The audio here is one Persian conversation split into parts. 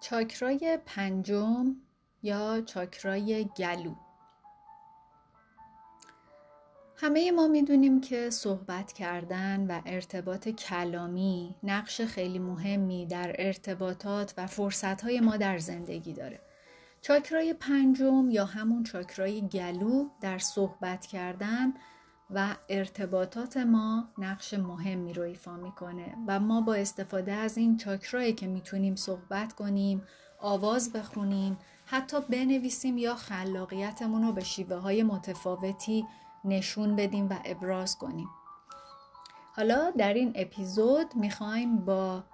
چاکرای پنجم یا چاکرای گلو همه ما می‌دونیم که صحبت کردن و ارتباط کلامی نقش خیلی مهمی در ارتباطات و فرصتهای ما در زندگی داره. چاکرای پنجم یا همون چاکرای گلو در صحبت کردن و ارتباطات ما نقش مهمی رو ایفا می‌کنه و ما با استفاده از این چاکرایی که می‌تونیم صحبت کنیم آواز بخونیم حتی بنویسیم یا خلاقیتمون رو به شیوه های متفاوتی نشون بدیم و ابراز کنیم. حالا در این اپیزود می‌خوایم با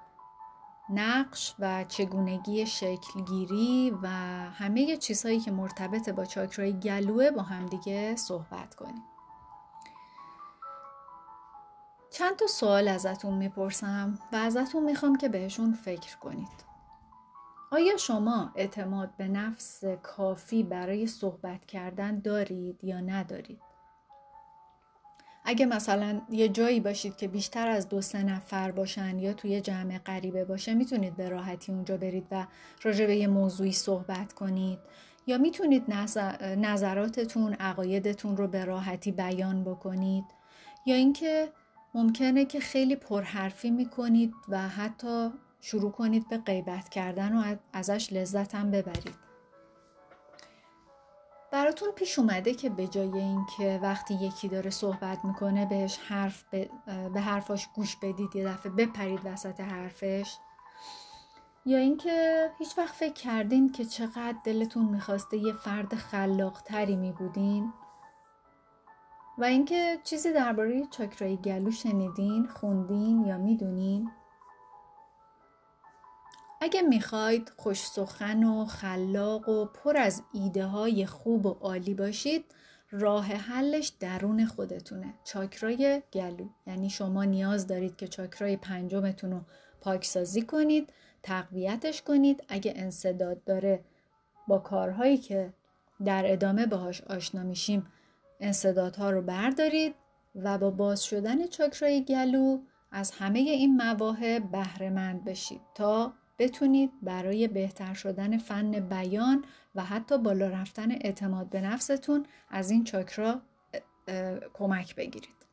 نقش و چگونگی شکلگیری و همه چیزهایی که مرتبط با چاکرای گلوه با همدیگه صحبت کنیم. چند تا سوال ازتون می‌پرسم و ازتون می‌خوام که بهشون فکر کنید. آیا شما اعتماد به نفس کافی برای صحبت کردن دارید یا ندارید؟ اگه مثلا یه جایی باشید که بیشتر از دو سه نفر باشن یا توی جمع غریبه باشه می‌تونید به راحتی اونجا برید و راجع به یه موضوعی صحبت کنید. یا می‌تونید نظراتتون عقایدتون رو به راحتی بیان بکنید. یا اینکه ممکنه که خیلی پرحرفی می‌کنید و حتی شروع کنید به غیبت کردن و ازش لذت هم ببرید. براتون پیش اومده که به جای اینکه وقتی یکی داره صحبت می‌کنه بهش حرف به حرفاش گوش بدید یه دفعه بپرید وسط حرفش یا اینکه هیچ وقت فکر کردین که چقدر دلتون می‌خواسته یه فرد خلاقتری میبودین و اینکه چیزی درباره چاکرای گلو شنیدین خوندین یا می‌دونین. اگه می‌خواید خوش سخن و خلاق و پر از ایده های خوب و عالی باشید راه حلش درون خودتونه. چاکرای گلو. یعنی شما نیاز دارید که چاکرای پنجمتون رو پاکسازی کنید تقویتش کنید. اگه انصداد داره با کارهایی که در ادامه باهاش آشنا میشیم انصدادها رو بردارید و با باز شدن چاکرای گلو از همه این مواهب بهرهمند بشید تا بتونید برای بهتر شدن فن بیان و حتی بالا رفتن اعتماد به نفستون از این چاکرا کمک بگیرید.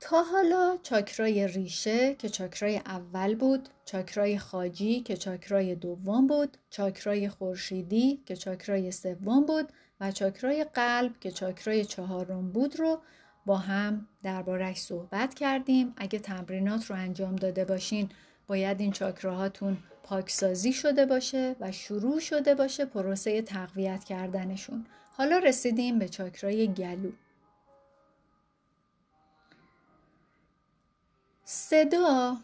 تا حالا چاکرای ریشه که چاکرای اول بود، چاکرای خاجی که چاکرای دوم بود، چاکرای خورشیدی که چاکرای سوم بود و چاکرای قلب که چاکرای چهارم بود رو با هم دربارش صحبت کردیم. اگه تمرینات رو انجام داده باشین باید این چاکراهاتون پاکسازی شده باشه و شروع شده باشه پروسه تقویت کردنشون. حالا رسیدیم به چاکرای گلو. صدا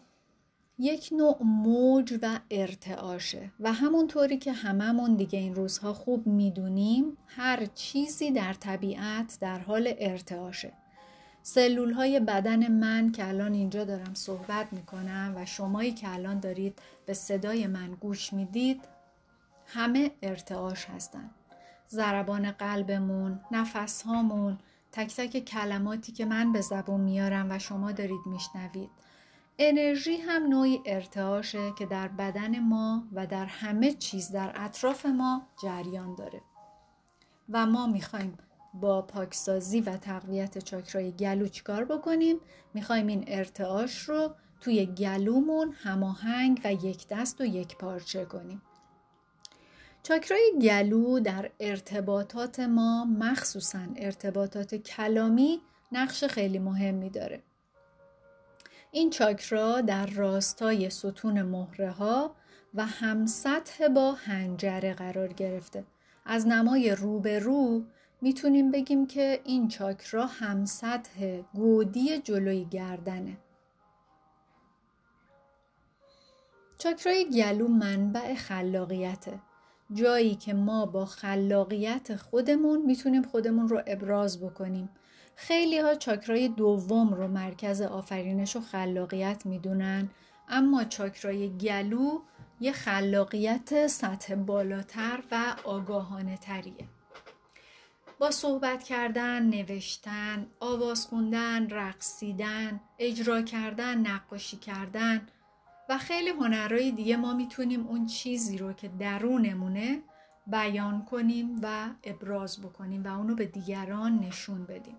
یک نوع موج و ارتعاشه و همونطوری که هممون دیگه این روزها خوب می‌دونیم هر چیزی در طبیعت در حال ارتعاشه. سلول های بدن من که الان اینجا دارم صحبت می‌کنم و شمایی که الان دارید به صدای من گوش می‌دید همه ارتعاش هستن. ضربان قلبمون، نفس هامون، تک تک کلماتی که من به زبون میارم و شما دارید میشنوید. انرژی هم نوعی ارتعاشه که در بدن ما و در همه چیز در اطراف ما جریان داره. و ما می‌خوایم با پاکسازی و تقویت چاکرای گلو چیکار بکنیم؟ می‌خوایم این ارتعاش رو توی گلومون هماهنگ و یک دست و یک پارچه کنیم. چاکرای گلو در ارتباطات ما مخصوصا ارتباطات کلامی نقش خیلی مهمی داره. این چاکرا در راستای ستون مهره ها و هم سطح با هنجره قرار گرفته. از نمای رو به رو می‌تونیم بگیم که این چاکرا هم سطح گودی جلوی گردنه. چاکرای گلو منبع خلاقیته. جایی که ما با خلاقیت خودمون می‌تونیم خودمون رو ابراز بکنیم. خیلی ها چاکرای دوم رو مرکز آفرینش و خلاقیت می‌دونن اما چاکرای گلو یه خلاقیت سطح بالاتر و آگاهانه تریه با صحبت کردن، نوشتن، آواز خوندن، رقصیدن، اجرا کردن، نقاشی کردن و خیلی هنرهای دیگه ما می‌تونیم اون چیزی رو که درونمونه بیان کنیم و ابراز بکنیم و اونو به دیگران نشون بدیم.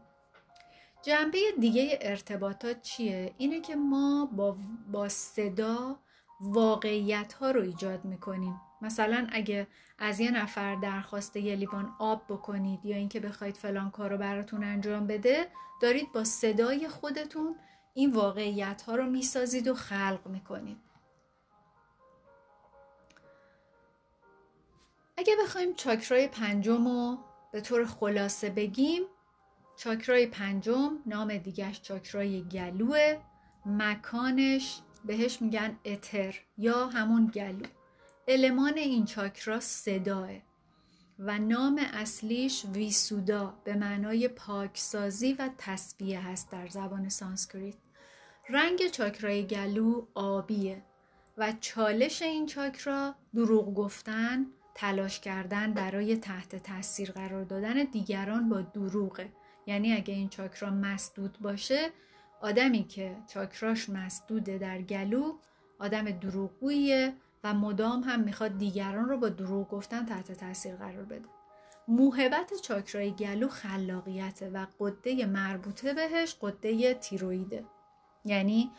جنبه دیگه ارتباطات چیه؟ اینه که ما با, با صدا واقعیت ها رو ایجاد می‌کنیم مثلا اگه از یه نفر درخواست یه لیوان آب بکنید یا اینکه بخواید فلان کار رو براتون انجام بده دارید با صدای خودتون این واقعیت ها رو می‌سازید و خلق می‌کنید. اگه بخوایم چاکرای پنجم رو به طور خلاصه بگیم چاکرای پنجم نام دیگهش چاکرای گلوه مکانش بهش میگن اتر یا همون گلو. المان این چاکرا صداه و نام اصلیش ویسودا به معنای پاکسازی و تصفیه هست در زبان سانسکریت. رنگ چاکرای گلو آبیه و چالش این چاکرا دروغ گفتن تلاش کردن برای تحت تاثیر قرار دادن دیگران با دروغه. یعنی اگه این چاکرا مسدود باشه آدمی که چاکراش مسدوده در گلو آدم دروغگوییه و مدام هم می‌خواد دیگران رو با دروغ گفتن تحت تاثیر قرار بده. موهبت چاکرای گلو خلاقیته و قده مربوطه بهش قده تیرویده. یعنی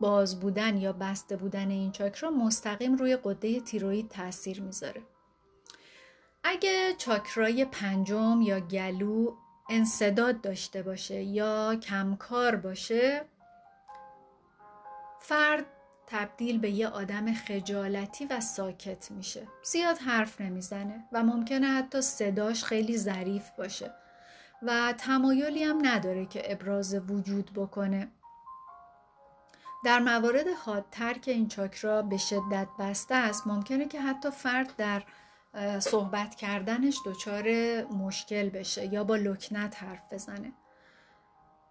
باز بودن یا بسته بودن این چاکرا مستقیم روی قده تیروید تاثیر می‌ذاره. اگه چاکرای پنجم یا گلو انصداد داشته باشه یا کمکار باشه فرد تبدیل به یه آدم خجالتی و ساکت میشه. زیاد حرف نمی‌زنه و ممکنه حتی صداش خیلی ظریف باشه. و تمایلی هم نداره که ابراز وجود بکنه. در موارد حادتر که این چاکرا به شدت بسته است. ممکنه که حتی فرد در صحبت کردنش دچار مشکل بشه یا با لکنت حرف بزنه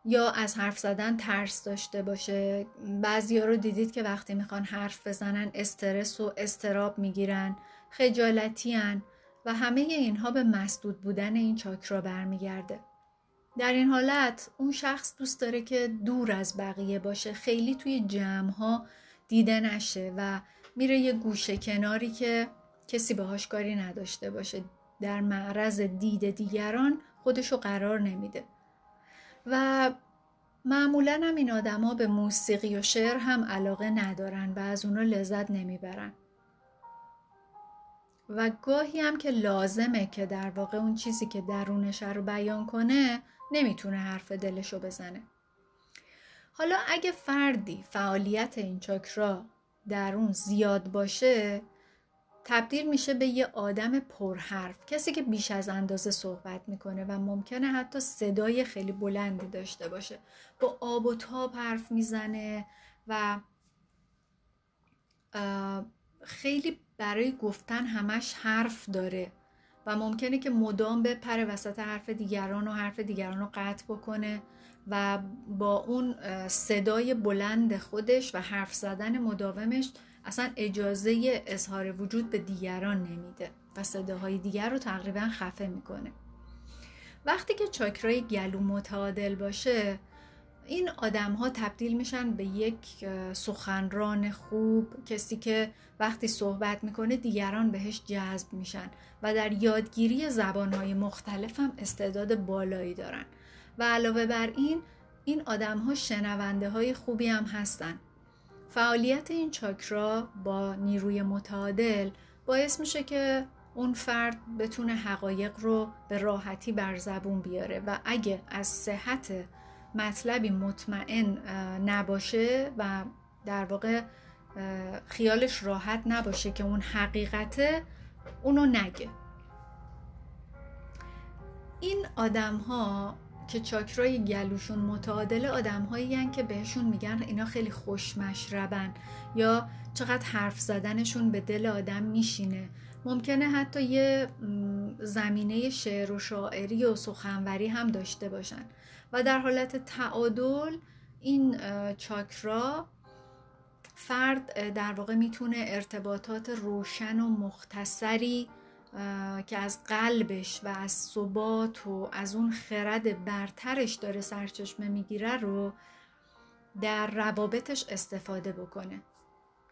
یا از حرف زدن ترس داشته باشه. بعضی رو دیدید که وقتی می‌خوان حرف بزنن استرس و استراب می‌گیرن خجالتی هن. و همه اینها به مسدود بودن این چاکرا برمیگرده. در این حالت اون شخص دوست داره که دور از بقیه باشه خیلی توی جمع ها دیده نشه و میره یه گوشه کناری که کسی باهاش کاری نداشته باشه. در معرض دید دیگران خودشو قرار نمیده. و معمولا هم این آدما به موسیقی و شعر هم علاقه ندارن و از اونا لذت نمی‌برن. و گاهی هم که لازمه که در واقع اون چیزی که درونش رو بیان کنه نمی‌تونه حرف دلشو بزنه. حالا اگه فردی فعالیت این چاکرا درون زیاد باشه تبدیل میشه به یه آدم پرحرف کسی که بیش از اندازه صحبت می‌کنه و ممکنه حتی صدای خیلی بلندی داشته باشه. با آب و تاب حرف می‌زنه و خیلی برای گفتن همش حرف داره و ممکنه که مدام بپره وسط حرف دیگران و حرف دیگران رو قطع بکنه و با اون صدای بلند خودش و حرف زدن مداومش اصلا اجازه اظهار وجود به دیگران نمیده و صداهای دیگر رو تقریبا خفه می‌کنه. وقتی که چاکرای گلو متعادل باشه این آدم ها تبدیل میشن به یک سخنران خوب کسی که وقتی صحبت می‌کنه دیگران بهش جذب میشن و در یادگیری زبانهای مختلف هم استعداد بالایی دارن. و علاوه بر این این آدم ها شنونده های خوبی هم هستن. فعالیت این چاکرا با نیروی متعادل باعث میشه که اون فرد بتونه حقایق رو به راحتی بر زبون بیاره و اگه از صحت مطلبی مطمئن نباشه و در واقع خیالش راحت نباشه که اون حقیقته اونو نگه. این آدم ها که چاکرای گلوشون متعادل آدم هایی که بهشون میگن اینا خیلی خوشمشربن یا چقدر حرف زدنشون به دل آدم میشینه. ممکنه حتی یه زمینه شعر و شاعری و سخنوری هم داشته باشن. و در حالت تعادل این چاکرا فرد در واقع می‌تونه ارتباطات روشن و مختصری که از قلبش و از ثبات و از اون خرد برترش داره سرچشمه می‌گیره رو در روابطش استفاده بکنه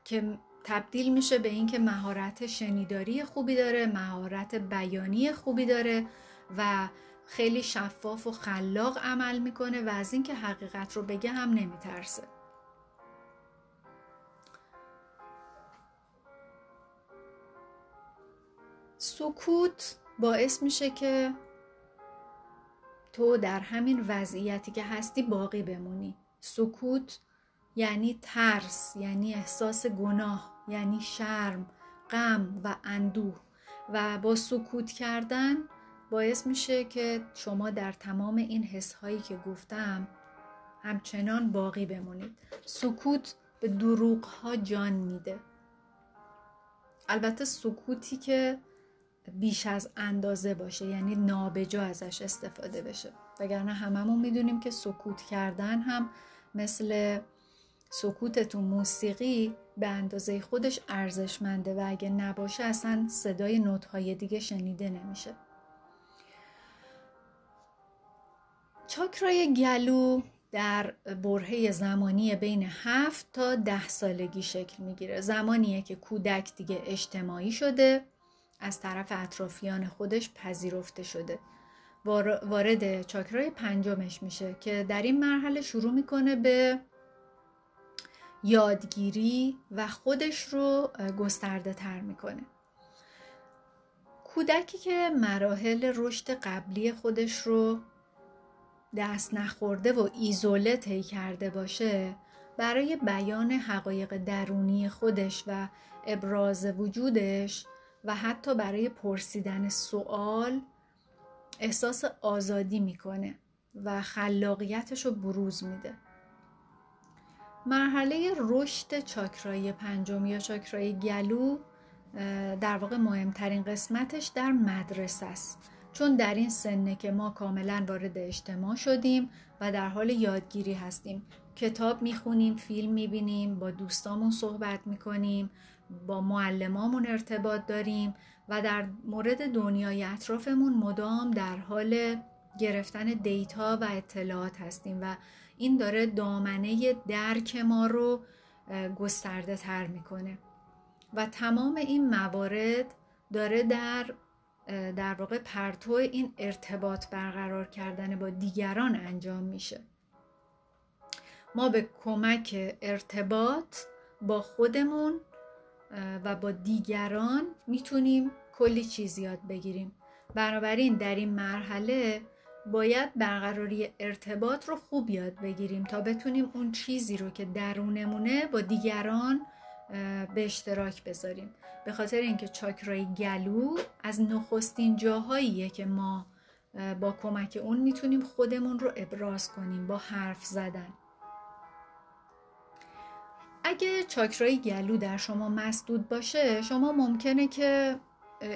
که تبدیل میشه به اینکه مهارت شنیداری خوبی داره مهارت بیانی خوبی داره و خیلی شفاف و خلاق عمل می‌کنه و از اینکه حقیقت رو بگه هم نمیترسه. سکوت باعث میشه که تو در همین وضعیتی که هستی باقی بمونی. سکوت یعنی ترس یعنی احساس گناه یعنی شرم غم و اندوه. و با سکوت کردن باعث میشه که شما در تمام این حس هایی که گفتم همچنان باقی بمونید. سکوت به دروغ ها جان میده. البته سکوتی که بیش از اندازه باشه یعنی نابجا ازش استفاده بشه. وگرنه هممون می‌دونیم که سکوت کردن هم مثل سکوت تو موسیقی به اندازه خودش ارزشمنده و اگه نباشه اصلا صدای نوتهای دیگه شنیده نمیشه. چاکرای گلو در برهه زمانی بین هفت تا ده سالگی شکل می‌گیره. زمانیه که کودک دیگه اجتماعی شده از طرف اطرافیان خودش پذیرفته شده. وارد چاکرای پنجمش میشه که در این مرحله شروع می‌کنه به یادگیری و خودش رو گسترده تر می‌کنه. کودکی که مراحل رشد قبلی خودش رو دست نخورده و ایزوله طی کرده باشه برای بیان حقایق درونی خودش و ابراز وجودش و حتی برای پرسیدن سوال احساس آزادی می‌کنه و خلاقیتش رو بروز میده. مرحله رشد چاکرای پنجم یا چاکرای گلو در واقع مهمترین قسمتش در مدرسه است. چون در این سنه که ما کاملا وارد اجتماع شدیم و در حال یادگیری هستیم. کتاب می‌خونیم فیلم می‌بینیم با دوستامون صحبت می‌کنیم با معلمامون ارتباط داریم و در مورد دنیای اطرافمون مدام در حال گرفتن دیتا و اطلاعات هستیم و این داره دامنه درک ما رو گسترده تر می‌کنه. و تمام این موارد داره در در واقع پرتو این ارتباط برقرار کردن با دیگران انجام میشه. ما به کمک ارتباط با خودمون و با دیگران می‌تونیم کلی چیز یاد بگیریم. بنابراین در این مرحله باید برقراری ارتباط رو خوب یاد بگیریم تا بتونیم اون چیزی رو که درونمونه با دیگران به اشتراک بذاریم. به خاطر اینکه چاکرای گلو از نخستین جاهاییه که ما با کمک اون می‌تونیم خودمون رو ابراز کنیم با حرف زدن. اگه چاکرای گلو در شما مسدود باشه شما ممکنه که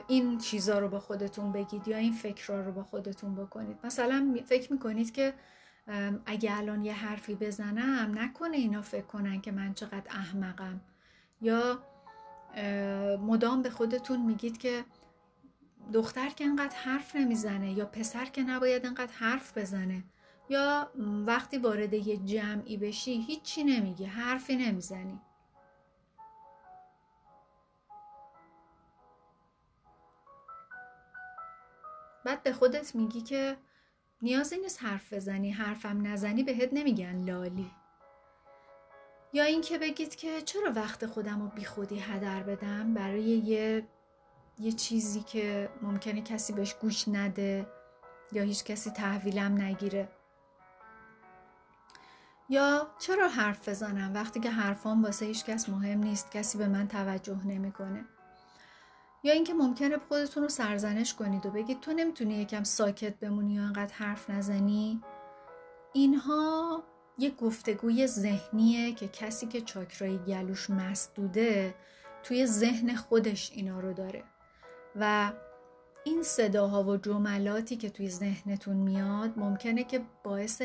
این چیزا رو با خودتون بگید یا این فکرها رو با خودتون بکنید. مثلا فکر می‌کنید که اگه الان یه حرفی بزنم نکنه اینا فکر کنن که من چقدر احمقم. یا مدام به خودتون میگید که دختر که انقدر حرف نمی‌زنه یا پسر که نباید انقدر حرف بزنه یا وقتی وارد یه جمعی بشی هیچی نمیگی حرفی نمی‌زنی. بعد به خودت میگی که نیازی نیست حرف بزنی حرفم نزنی بهت نمیگن لالی. یا اینکه بگید که چرا وقت خودم رو بی خودی هدر بدم؟ برای یه یه چیزی که ممکنه کسی بهش گوش نده یا هیچ کسی تحویلم نگیره. یا چرا حرف بزنم وقتی که حرفام واسه هیچ کس مهم نیست کسی به من توجه نمی‌کنه؟ یا اینکه ممکنه خودتون رو سرزنش کنید و بگید تو نمی‌تونی یکم ساکت بمونی یا انقدر حرف نزنی؟ اینها یه گفتگوی ذهنیه که کسی که چاکرای گلوش مسدوده توی ذهن خودش اینا رو داره. و این صداها و جملاتی که توی ذهنتون میاد ممکنه که باعث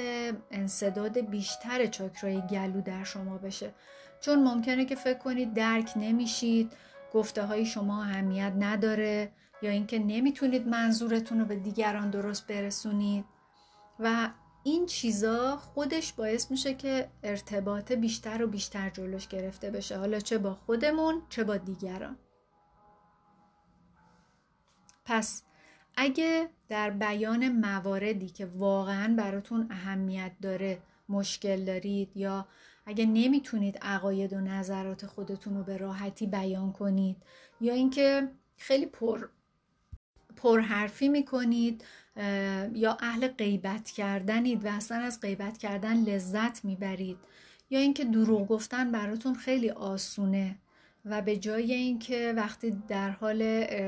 انصداد بیشتر چاکرای گلو در شما بشه. چون ممکنه که فکر کنید درک نمیشید گفته های شما اهمیت نداره یا اینکه نمی‌تونید منظورتون رو به دیگران درست برسونید. و این چیزا خودش باعث میشه که ارتباط بیشتر و بیشتر جلوش گرفته بشه. حالا چه با خودمون چه با دیگران. پس اگه در بیان مواردی که واقعا براتون اهمیت داره مشکل دارید یا اگه نمی‌تونید عقاید و نظرات خودتون رو به راحتی بیان کنید یا اینکه خیلی پر پرحرفی می‌کنید یا اهل غیبت کردنید و اصلا از غیبت کردن لذت می‌برید. یا اینکه دروغ گفتن براتون خیلی آسونه و به جای اینکه وقتی در حال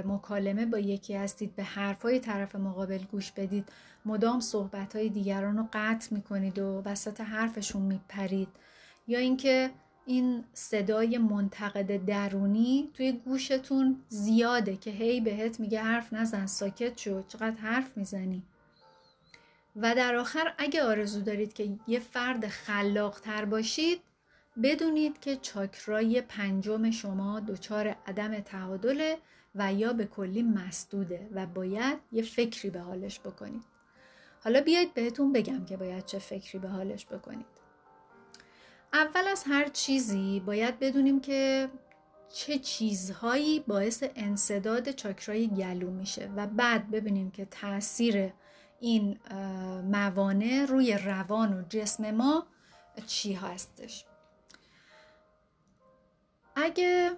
مکالمه با یکی هستید به حرفای طرف مقابل گوش بدید مدام صحبتهای دیگران رو قطع می‌کنید و وسط حرفشون میپرید. یا اینکه این صدای منتقد درونی توی گوشتون زیاده که هی بهت میگه حرف نزن ساکت شو چقدر حرف می‌زنی. و در آخر اگه آرزو دارید که یه فرد خلاقتر باشید بدونید که چاکرای پنجم شما دچار عدم تعادله و یا به کلی مسدوده و باید یه فکری به حالش بکنید. حالا بیاید بهتون بگم که باید چه فکری به حالش بکنید. اول از هر چیزی باید بدونیم که چه چیزهایی باعث انصداد چاکرای گلو میشه و بعد ببینیم که تاثیر این موانع روی روان و جسم ما چی هستش. اگه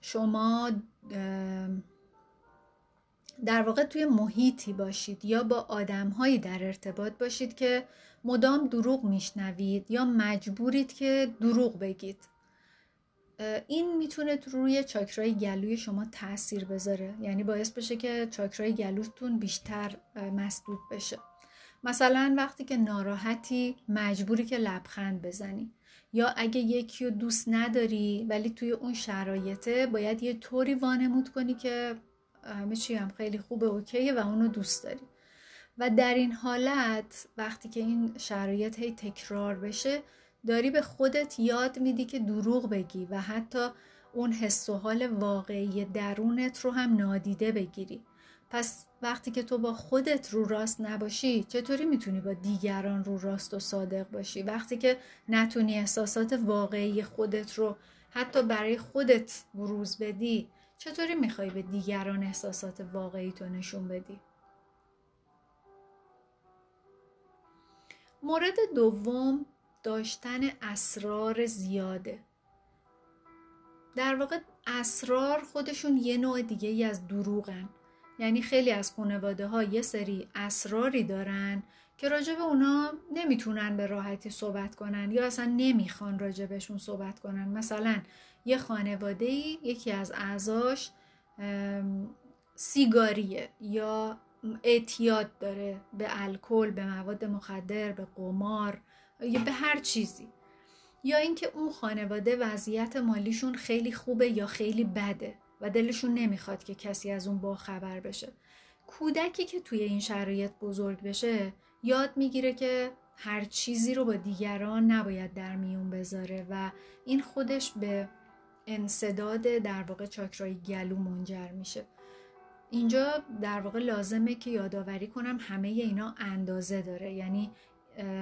شما در واقع توی محیطی باشید یا با آدمهایی در ارتباط باشید که مدام دروغ میشنوید یا مجبورید که دروغ بگید؟ این می‌تونه روی چاکرای گلوی شما تاثیر بذاره. یعنی باعث بشه که چاکرای گلوتون بیشتر مسدود بشه. مثلا وقتی که ناراحتی مجبوری که لبخند بزنی. یا اگه یکی رو دوست نداری ولی توی اون شرایطه باید یه طوری وانمود کنی که همه چی هم خیلی خوبه اوکیه و اونو دوست داری. و در این حالت وقتی که این شرایط هی تکرار بشه داری به خودت یاد میدی که دروغ بگی و حتی اون حس و حال واقعی درونت رو هم نادیده بگیری. پس وقتی که تو با خودت رو راست نباشی چطوری می‌تونی با دیگران رو راست و صادق باشی؟ وقتی که نتونی احساسات واقعی خودت رو حتی برای خودت بروز بدی چطوری می‌خوای به دیگران احساسات واقعی تو نشون بدی؟ مورد دوم داشتن اسرار زیاده. در واقع اسرار خودشون یه نوع دیگه ای از دروغن. یعنی خیلی از خانواده ها یه سری اسراری دارن که راجع به اونا نمی‌تونن به راحتی صحبت کنن یا اصلا نمی‌خوان راجع بهشون صحبت کنن. مثلا یه خانواده ای یکی از اعضاش سیگاریه یا اعتیاد داره به الکل به مواد مخدر به قمار یا به هر چیزی. یا اینکه اون خانواده وضعیت مالیشون خیلی خوبه یا خیلی بده و دلشون نمی‌خواد که کسی از اون با خبر بشه. کودکی که توی این شرایط بزرگ بشه یاد می‌گیره که هر چیزی رو با دیگران نباید در میون بذاره و این خودش به انصداد در واقع چاکرای گلو منجر میشه. اینجا در واقع لازمه که یادآوری کنم همه اینا اندازه داره. یعنی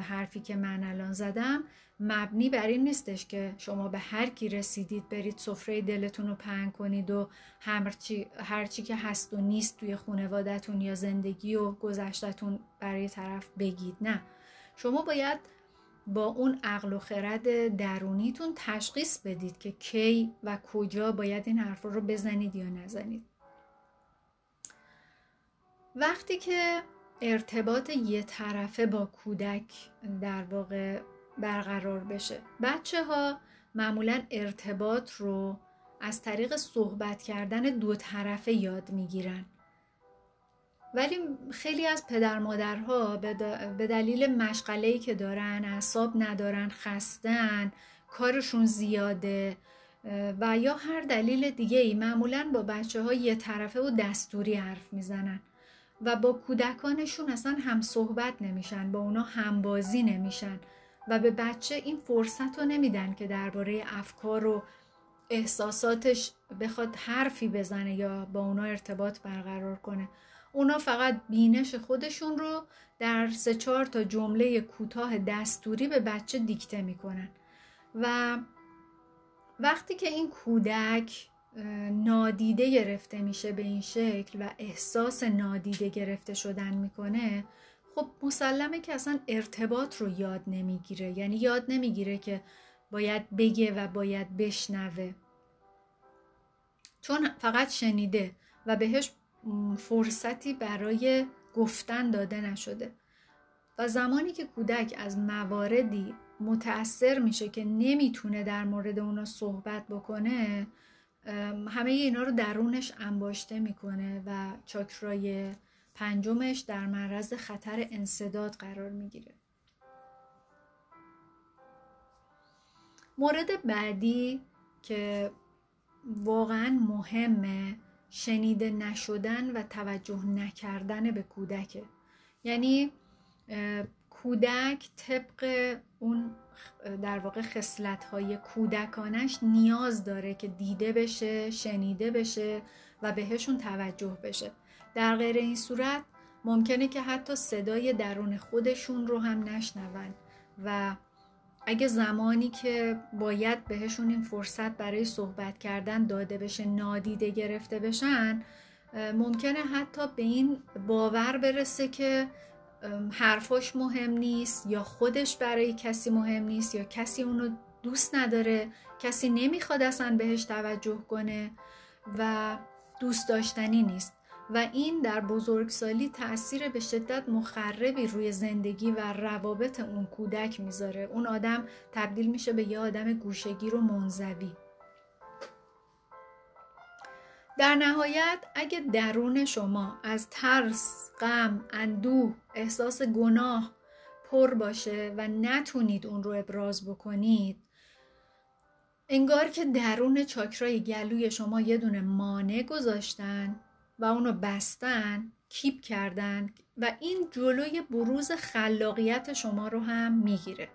حرفی که من الان زدم مبنی بر این نیستش که شما به هر کی رسیدید برید سفره دلتون رو پهن کنید و هرچی, هرچی که هست و نیست توی خانوادتون یا زندگی و گذشتتون برای طرف بگید. نه. شما باید با اون عقل و خرد درونیتون تشخیص بدید که کی و کجا باید این حرف رو بزنید یا نزنید. وقتی که ارتباط یه طرفه با کودک در واقع برقرار بشه. بچه ها معمولا ارتباط رو از طریق صحبت کردن دو طرفه یاد می‌گیرن. ولی خیلی از پدر مادرها به دلیل مشغله‌ای که دارن اعصاب ندارن خستن کارشون زیاده و یا هر دلیل دیگه ای معمولا با بچه ها یه طرفه و دستوری حرف می‌زنن. و با کودکانشون اصلا هم صحبت نمیشن با اونا همبازی نمیشن و به بچه این فرصت رو نمیدن که درباره افکار و احساساتش بخواد حرفی بزنه یا با اونا ارتباط برقرار کنه. اونا فقط بینش خودشون رو در سه چهار تا جمله کوتاه دستوری به بچه دیکته می‌کنن. و وقتی که این کودک نادیده گرفته میشه به این شکل و احساس نادیده گرفته شدن می‌کنه خب مسلمه که اصلا ارتباط رو یاد نمی‌گیره. یعنی یاد نمی‌گیره که باید بگه و باید بشنوه. چون فقط شنیده و بهش فرصتی برای گفتن داده نشده. و زمانی که کودک از مواردی متأثر میشه که نمی‌تونه در مورد اونا صحبت بکنه همه اینا رو درونش انباشته می‌کنه و چاکرای پنجمش در معرض خطر انصداد قرار می‌گیره. مورد بعدی که واقعا مهمه شنیده نشدن و توجه نکردن به کودکه. یعنی کودک طبق اون در واقع خصلت های کودکانش نیاز داره که دیده بشه شنیده بشه و بهشون توجه بشه. در غیر این صورت ممکنه که حتی صدای درون خودشون رو هم نشنون و اگه زمانی که باید بهشون این فرصت برای صحبت کردن داده بشه نادیده گرفته بشن ممکنه حتی به این باور برسه که حرفاش مهم نیست یا خودش برای کسی مهم نیست یا کسی اونو دوست نداره کسی نمی‌خواد اصلا بهش توجه کنه و دوست داشتنی نیست. و این در بزرگسالی تاثیر به شدت مخربی روی زندگی و روابط اون کودک می‌ذاره. اون آدم تبدیل میشه به یه آدم گوشگیر و منزوی. در نهایت اگه درون شما از ترس، غم، اندوه، احساس گناه پر باشه و نتونید اون رو ابراز بکنید انگار که درون چاکرای گلوی شما یه دونه مانع گذاشتن و اونو بستن کیپ کردن و این جلوی بروز خلاقیت شما رو هم می‌گیره.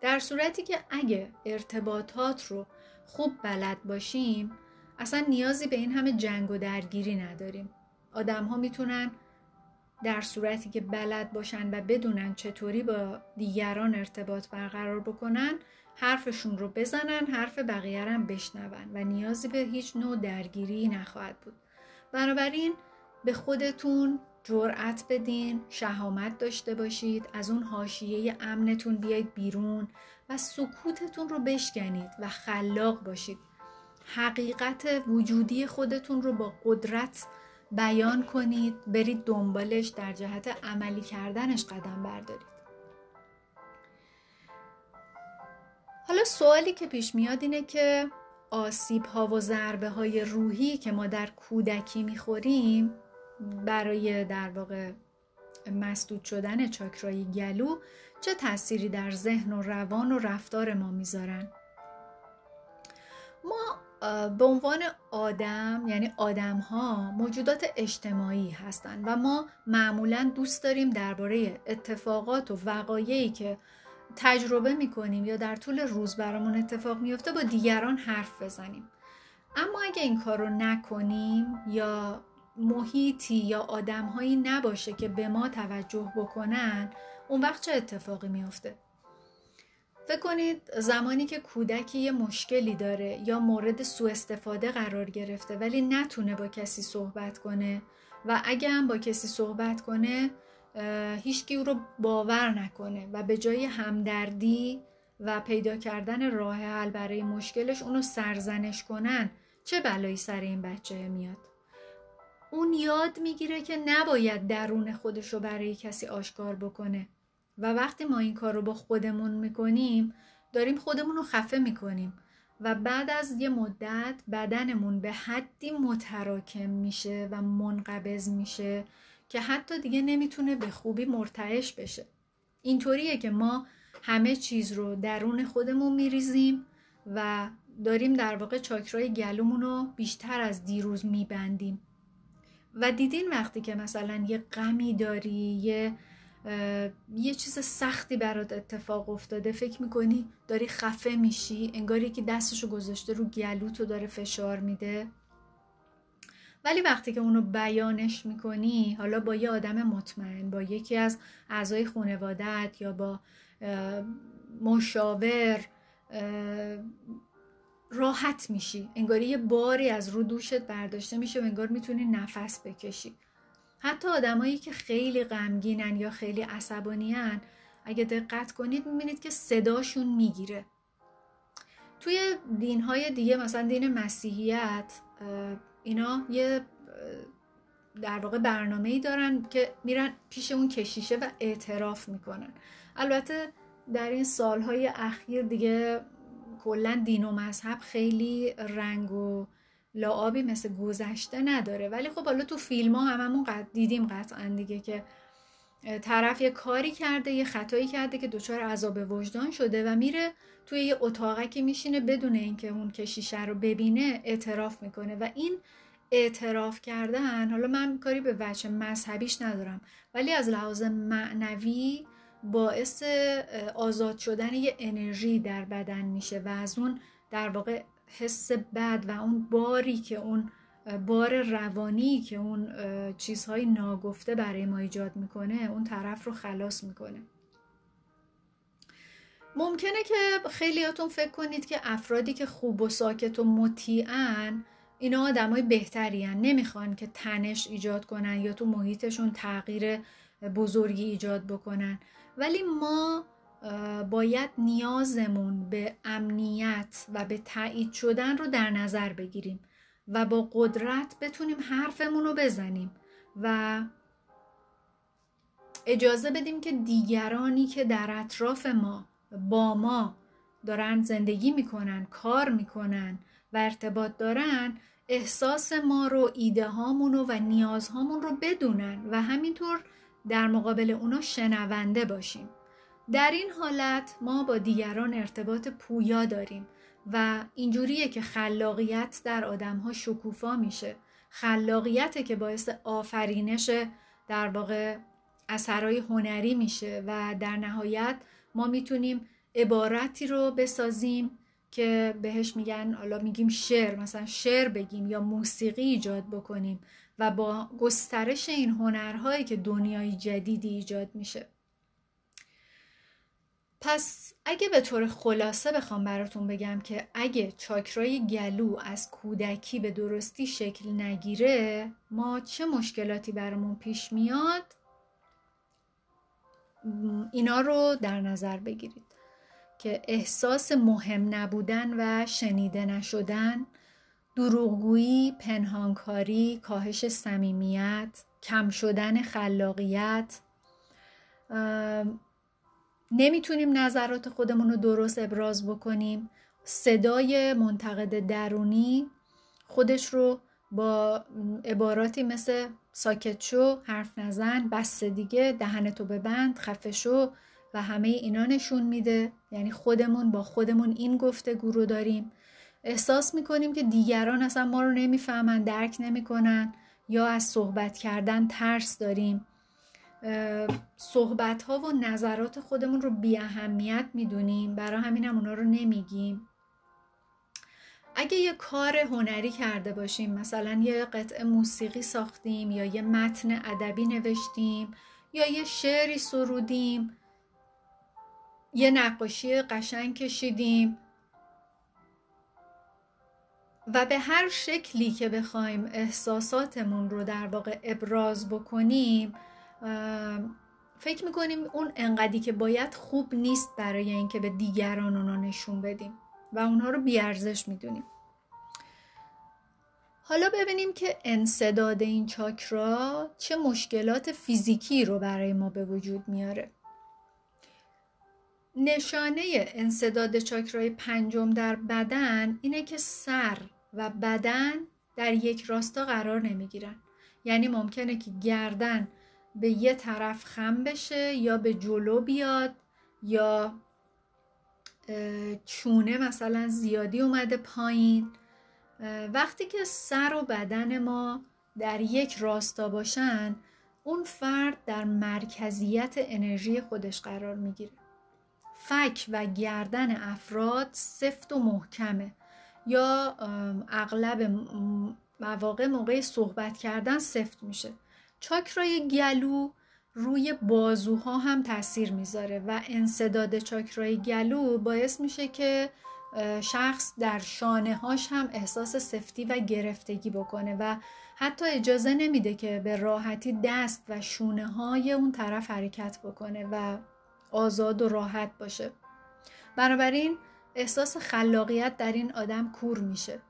در صورتی که اگه ارتباطات رو خوب بلد باشیم اصلا نیازی به این همه جنگ و درگیری نداریم. آدم ها می‌تونن در صورتی که بلد باشن و بدونن چطوری با دیگران ارتباط برقرار بکنن حرفشون رو بزنن حرف بقیه هم بشنون و نیازی به هیچ نوع درگیری نخواهد بود. بنابراین به خودتون جرأت بدین شهامت داشته باشید از اون حاشیه امنتون بیاید بیرون و سکوتتون رو بشکنید و خلاق باشید. حقیقت وجودی خودتون رو با قدرت بیان کنید برید دنبالش در جهت عملی کردنش قدم بردارید. حالا سوالی که پیش میاد اینه که آسیب ها و ضربه های روحی که ما در کودکی می‌خوریم برای در واقع مسدود شدن چاکرای گلو چه تأثیری در ذهن و روان و رفتار ما می‌ذارن؟ به عنوان آدم یعنی آدم ها موجودات اجتماعی هستند و ما معمولا دوست داریم درباره اتفاقات و وقایعی که تجربه می‌کنیم یا در طول روز برامون اتفاق میفته با دیگران حرف بزنیم. اما اگه این کار رو نکنیم یا محیطی یا آدمهایی نباشه که به ما توجه بکنن اون وقت چه اتفاقی میفته فکر کنید زمانی که کودکی یه مشکلی داره یا مورد سوء استفاده قرار گرفته ولی نتونه با کسی صحبت کنه و اگه هم با کسی صحبت کنه هیچکی او رو باور نکنه و به جای همدردی و پیدا کردن راه حل برای مشکلش اونو سرزنش کنن چه بلایی سر این بچه میاد؟ اون یاد می‌گیره که نباید درون خودش رو برای کسی آشکار بکنه. و وقتی ما این کار رو با خودمون می‌کنیم داریم خودمون رو خفه می‌کنیم و بعد از یه مدت بدنمون به حدی متراکم میشه و منقبض میشه که حتی دیگه نمی‌تونه به خوبی مرتعش بشه. اینطوریه که ما همه چیز رو درون خودمون میریزیم و داریم در واقع چاکرای گلومون رو بیشتر از دیروز میبندیم. و دیدین وقتی که مثلا یه غمی داری یه یه چیز سختی برات اتفاق افتاده. فکر می‌کنی داری خفه میشی؟ انگاری که دستشو گذاشته رو گلوتو داره فشار میده. ولی وقتی که اونو بیانش می‌کنی حالا با یه آدم مطمئن با یکی از اعضای خانوادت یا با مشاور راحت میشی. انگاری یه باری از رو دوشت برداشته میشه و انگار می‌تونی نفس بکشی. حتی آدمایی که خیلی غمگینن یا خیلی عصبانیان اگه دقت کنید می‌بینید که صداشون می‌گیره. توی دینهای دیگه مثلا دین مسیحیت اینا یه در واقع برنامه ای دارن که میرن پیش اون کشیشه و اعتراف می‌کنن. البته در این سالهای اخیر دیگه کلا دین و مذهب خیلی رنگ و لعابی مثل گذشته نداره. ولی خب حالا تو فیلم ها هممون قد دیدیم قطعا دیگه که طرف یه کاری کرده یه خطایی کرده که دچار عذاب وجدان شده و میره توی یه اتاقکی میشینه بدون اینکه اون کشیشه رو ببینه اعتراف می‌کنه. و این اعتراف کردن حالا من کاری به وجه مذهبیش ندارم ولی از لحاظ معنوی باعث آزاد شدن یه انرژی در بدن میشه و از اون در واقع حس بد و اون باری که اون بار روانی که اون چیزهای ناگفته برای ما ایجاد می‌کنه اون طرف رو خلاص می‌کنه ممکنه که خیلیاتون فکر کنید که افرادی که خوب و ساکت و مطیعن اینا آدمای بهتری. نمی‌خوان که تنش ایجاد کنن یا تو محیطشون تغییر بزرگی ایجاد بکنن ولی ما باید نیازمون به امنیت و به تایید شدن رو در نظر بگیریم و با قدرت بتونیم حرفمون رو بزنیم و اجازه بدیم که دیگرانی که در اطراف ما با ما دارن زندگی می‌کنن کار می‌کنن و ارتباط دارن احساس ما رو ایده هامون و نیازهامون رو بدونن و همینطور در مقابل اونا شنونده باشیم. در این حالت ما با دیگران ارتباط پویا داریم و اینجوریه که خلاقیت در آدم ها شکوفا میشه. خلاقیت که باعث آفرینش در واقع اثرهای هنری میشه و در نهایت ما می‌تونیم عبارتی رو بسازیم که بهش میگن حالا میگیم شعر مثلا شعر بگیم یا موسیقی ایجاد بکنیم و با گسترش این هنرهایی که دنیای جدیدی ایجاد میشه. پس اگه به طور خلاصه بخوام براتون بگم که اگه چاکرای گلو از کودکی به درستی شکل نگیره ما چه مشکلاتی برامون پیش میاد؟ اینا رو در نظر بگیرید که احساس مهم نبودن و شنیده نشدن دروغگویی، پنهانکاری، کاهش صمیمیت، کم شدن خلاقیت نمی‌تونیم نظرات خودمون رو درست ابراز بکنیم. صدای منتقد درونی خودش رو با عباراتی مثل ساکت شو حرف نزن بس دیگه دهنتو ببند خفه شو و همه اینا نشون میده. یعنی خودمون با خودمون این گفتگو رو داریم. احساس می‌کنیم که دیگران اصلا ما رو نمی‌فهمن درک نمی‌کنن یا از صحبت کردن ترس داریم. صحبت ها و نظرات خودمون رو بی اهمیت می‌دونیم. برای همین هم اونا رو نمیگیم. اگه یه کار هنری کرده باشیم مثلا یه قطعه موسیقی ساختیم یا یه متن ادبی نوشتیم یا یه شعری سرودیم یه نقاشی قشنگ کشیدیم و به هر شکلی که بخوایم احساساتمون رو در واقع ابراز بکنیم فکر می‌کنیم اون انقدی که باید خوب نیست برای اینکه به دیگران اونا نشون بدیم و اونها رو بیارزش می‌دونیم. حالا ببینیم که انصداد این چاکرا چه مشکلات فیزیکی رو برای ما به وجود میاره. نشانه انصداد چاکرای پنجم در بدن اینه که سر و بدن در یک راستا قرار نمی‌گیرن. یعنی ممکنه که گردن به یه طرف خم بشه یا به جلو بیاد یا چونه مثلا زیادی اومده پایین. وقتی که سر و بدن ما در یک راستا باشن اون فرد در مرکزیت انرژی خودش قرار می‌گیره. فک و گردن افراد سفت و محکمه. یا اغلب مواقع موقع صحبت کردن سفت میشه. چاکرای گلو روی بازوها هم تاثیر می‌ذاره و انصداد چاکرای گلو باعث میشه که شخص در شانه هاش هم احساس سفتی و گرفتگی بکنه و حتی اجازه نمیده که به راحتی دست و شونه های اون طرف حرکت بکنه و آزاد و راحت باشه. بنابراین احساس خلاقیت در این آدم کور میشه.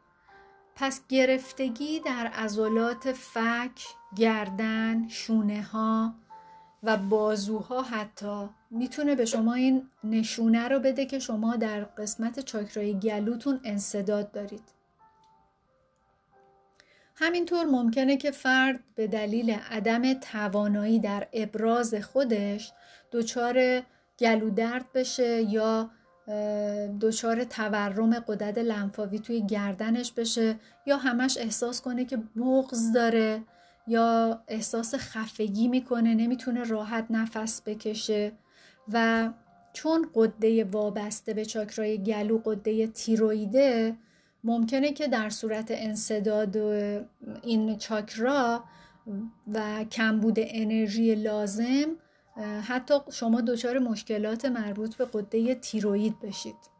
پس گرفتگی در عضلات فک، گردن، شونه ها و بازوها حتی می‌تونه به شما این نشونه رو بده که شما در قسمت چاکرای گلوتون انصداد دارید. همینطور ممکنه که فرد به دلیل عدم توانایی در ابراز خودش دچار گلو درد بشه یا دچار تورم قدرت لنفاوی توی گردنش بشه یا همش احساس کنه که بغز داره یا احساس خفگی می‌کنه نمی‌تونه راحت نفس بکشه و چون قده وابسته به چاکرای گلو قده تیرویده ممکنه که در صورت انصداد این چاکرا و کمبود انرژی لازم حتی شما دچار مشکلات مربوط به قده تیروید بشید.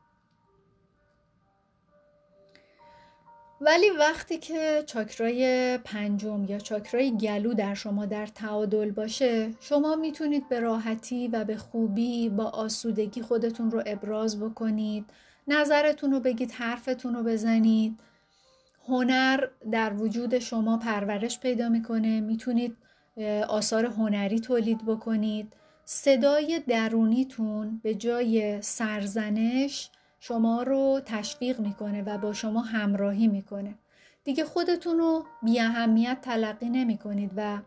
ولی وقتی که چاکرای پنجم یا چاکرای گلو در شما در تعادل باشه شما می‌تونید به راحتی و به خوبی با آسودگی خودتون رو ابراز بکنید نظرتون رو بگید حرفتون رو بزنید. هنر در وجود شما پرورش پیدا می‌کنه. می‌تونید آثار هنری تولید بکنید. صدای درونیتون به جای سرزنش شما رو تشویق می‌کنه و با شما همراهی می‌کنه. دیگه خودتون رو بی اهمیت تلقی نمی کنید و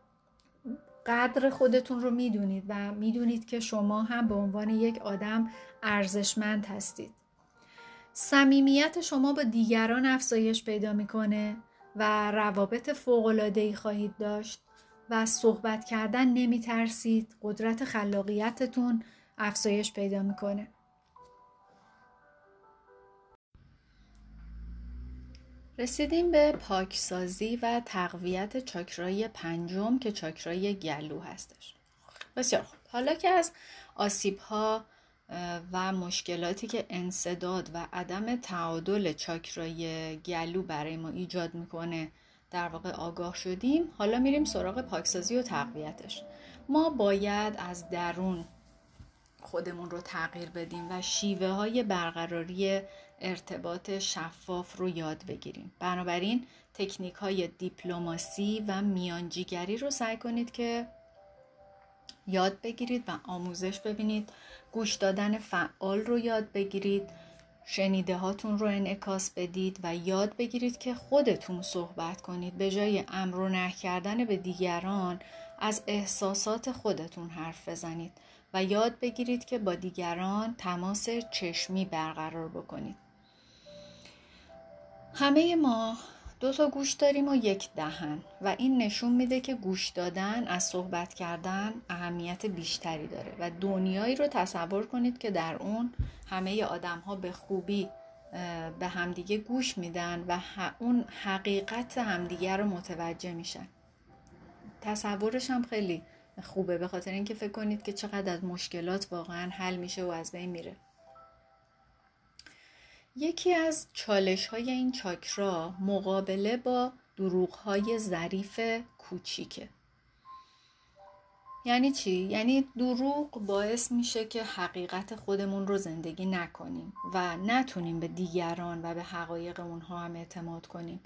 قدر خودتون رو می‌دونید و می‌دونید که شما هم به عنوان یک آدم ارزشمند هستید. صمیمیت شما با دیگران افزایش پیدا می‌کنه و روابط فوق‌العاده‌ای خواهید داشت. و صحبت کردن نمی ترسید قدرت خلاقیتتون افزایش پیدا می‌کنه. رسیدیم به پاکسازی و تقویت چاکرای پنجم که چاکرای گلو هستش. بسیار خوب. حالا که از آسیب ها و مشکلاتی که انصداد و عدم تعادل چاکرای گلو برای ما ایجاد می‌کنه در واقع آگاه شدیم حالا میریم سراغ پاکسازی و تقویتش. ما باید از درون خودمون رو تغییر بدیم و شیوه های برقراری ارتباط شفاف رو یاد بگیریم. بنابراین تکنیک های دیپلماسی و میانجیگری رو سعی کنید که یاد بگیرید و آموزش ببینید. گوش دادن فعال رو یاد بگیرید. شنیده هاتون رو انعکاس بدید و یاد بگیرید که خودتون صحبت کنید. به جای امر و نه کردن به دیگران از احساسات خودتون حرف بزنید و یاد بگیرید که با دیگران تماس چشمی برقرار بکنید. همه ما دو تا گوش داریم و یک دهن. و این نشون میده که گوش دادن از صحبت کردن اهمیت بیشتری داره. و دنیایی رو تصور کنید که در اون همه آدم ها به خوبی به همدیگه گوش میدن و اون حقیقت همدیگه رو متوجه میشن. تصورش هم خیلی خوبه به خاطر اینکه فکر کنید که چقدر از مشکلات واقعا حل میشه و از بین میره. یکی از چالش های این چاکرا مقابله با دروغ های ظریف کوچیکه. یعنی چی؟ یعنی دروغ باعث میشه که حقیقت خودمون رو زندگی نکنیم و نتونیم به دیگران و به حقایق اونها هم اعتماد کنیم.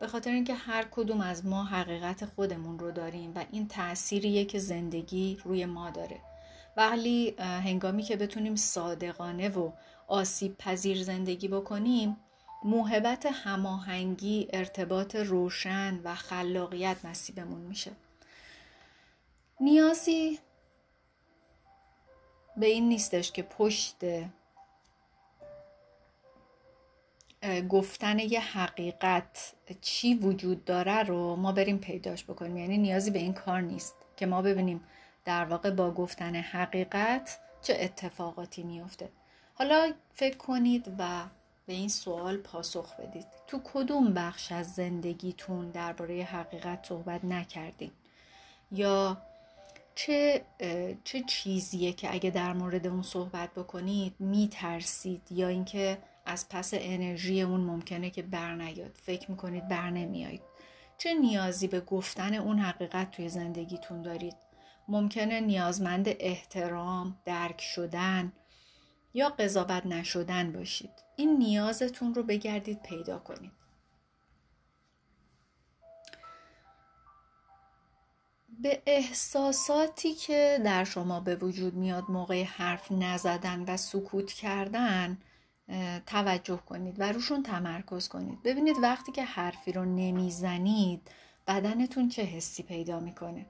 به خاطر اینکه هر کدوم از ما حقیقت خودمون رو داریم و این تأثیریه که زندگی روی ما داره. ولی هنگامی که بتونیم صادقانه و آسیب پذیر زندگی بکنیم موهبت هماهنگی ارتباط روشن و خلاقیت نصیبمون میشه. نیازی به این نیستش که پشت گفتن یه حقیقت چی وجود داره رو ما بریم پیداش بکنیم. یعنی نیازی به این کار نیست که ما ببینیم در واقع با گفتن حقیقت چه اتفاقاتی میفته حالا فکر کنید و به این سوال پاسخ بدید. تو کدوم بخش از زندگیتون درباره حقیقت صحبت نکردین؟ یا چه چه چیزیه که اگه در مورد اون صحبت بکنید میترسید؟ یا اینکه از پس انرژی اون ممکنه که بر نیاد؟ فکر می‌کنید بر نمیایید چه نیازی به گفتن اون حقیقت توی زندگیتون دارید؟ ممکنه نیازمند احترام درک شدن یا قضاوت نشدن باشید. این نیازتون رو بگردید پیدا کنید. به احساساتی که در شما به وجود میاد موقع حرف نزدن و سکوت کردن توجه کنید و روشون تمرکز کنید. ببینید وقتی که حرفی رو نمی‌زنید بدنتون چه حسی پیدا می‌کنه.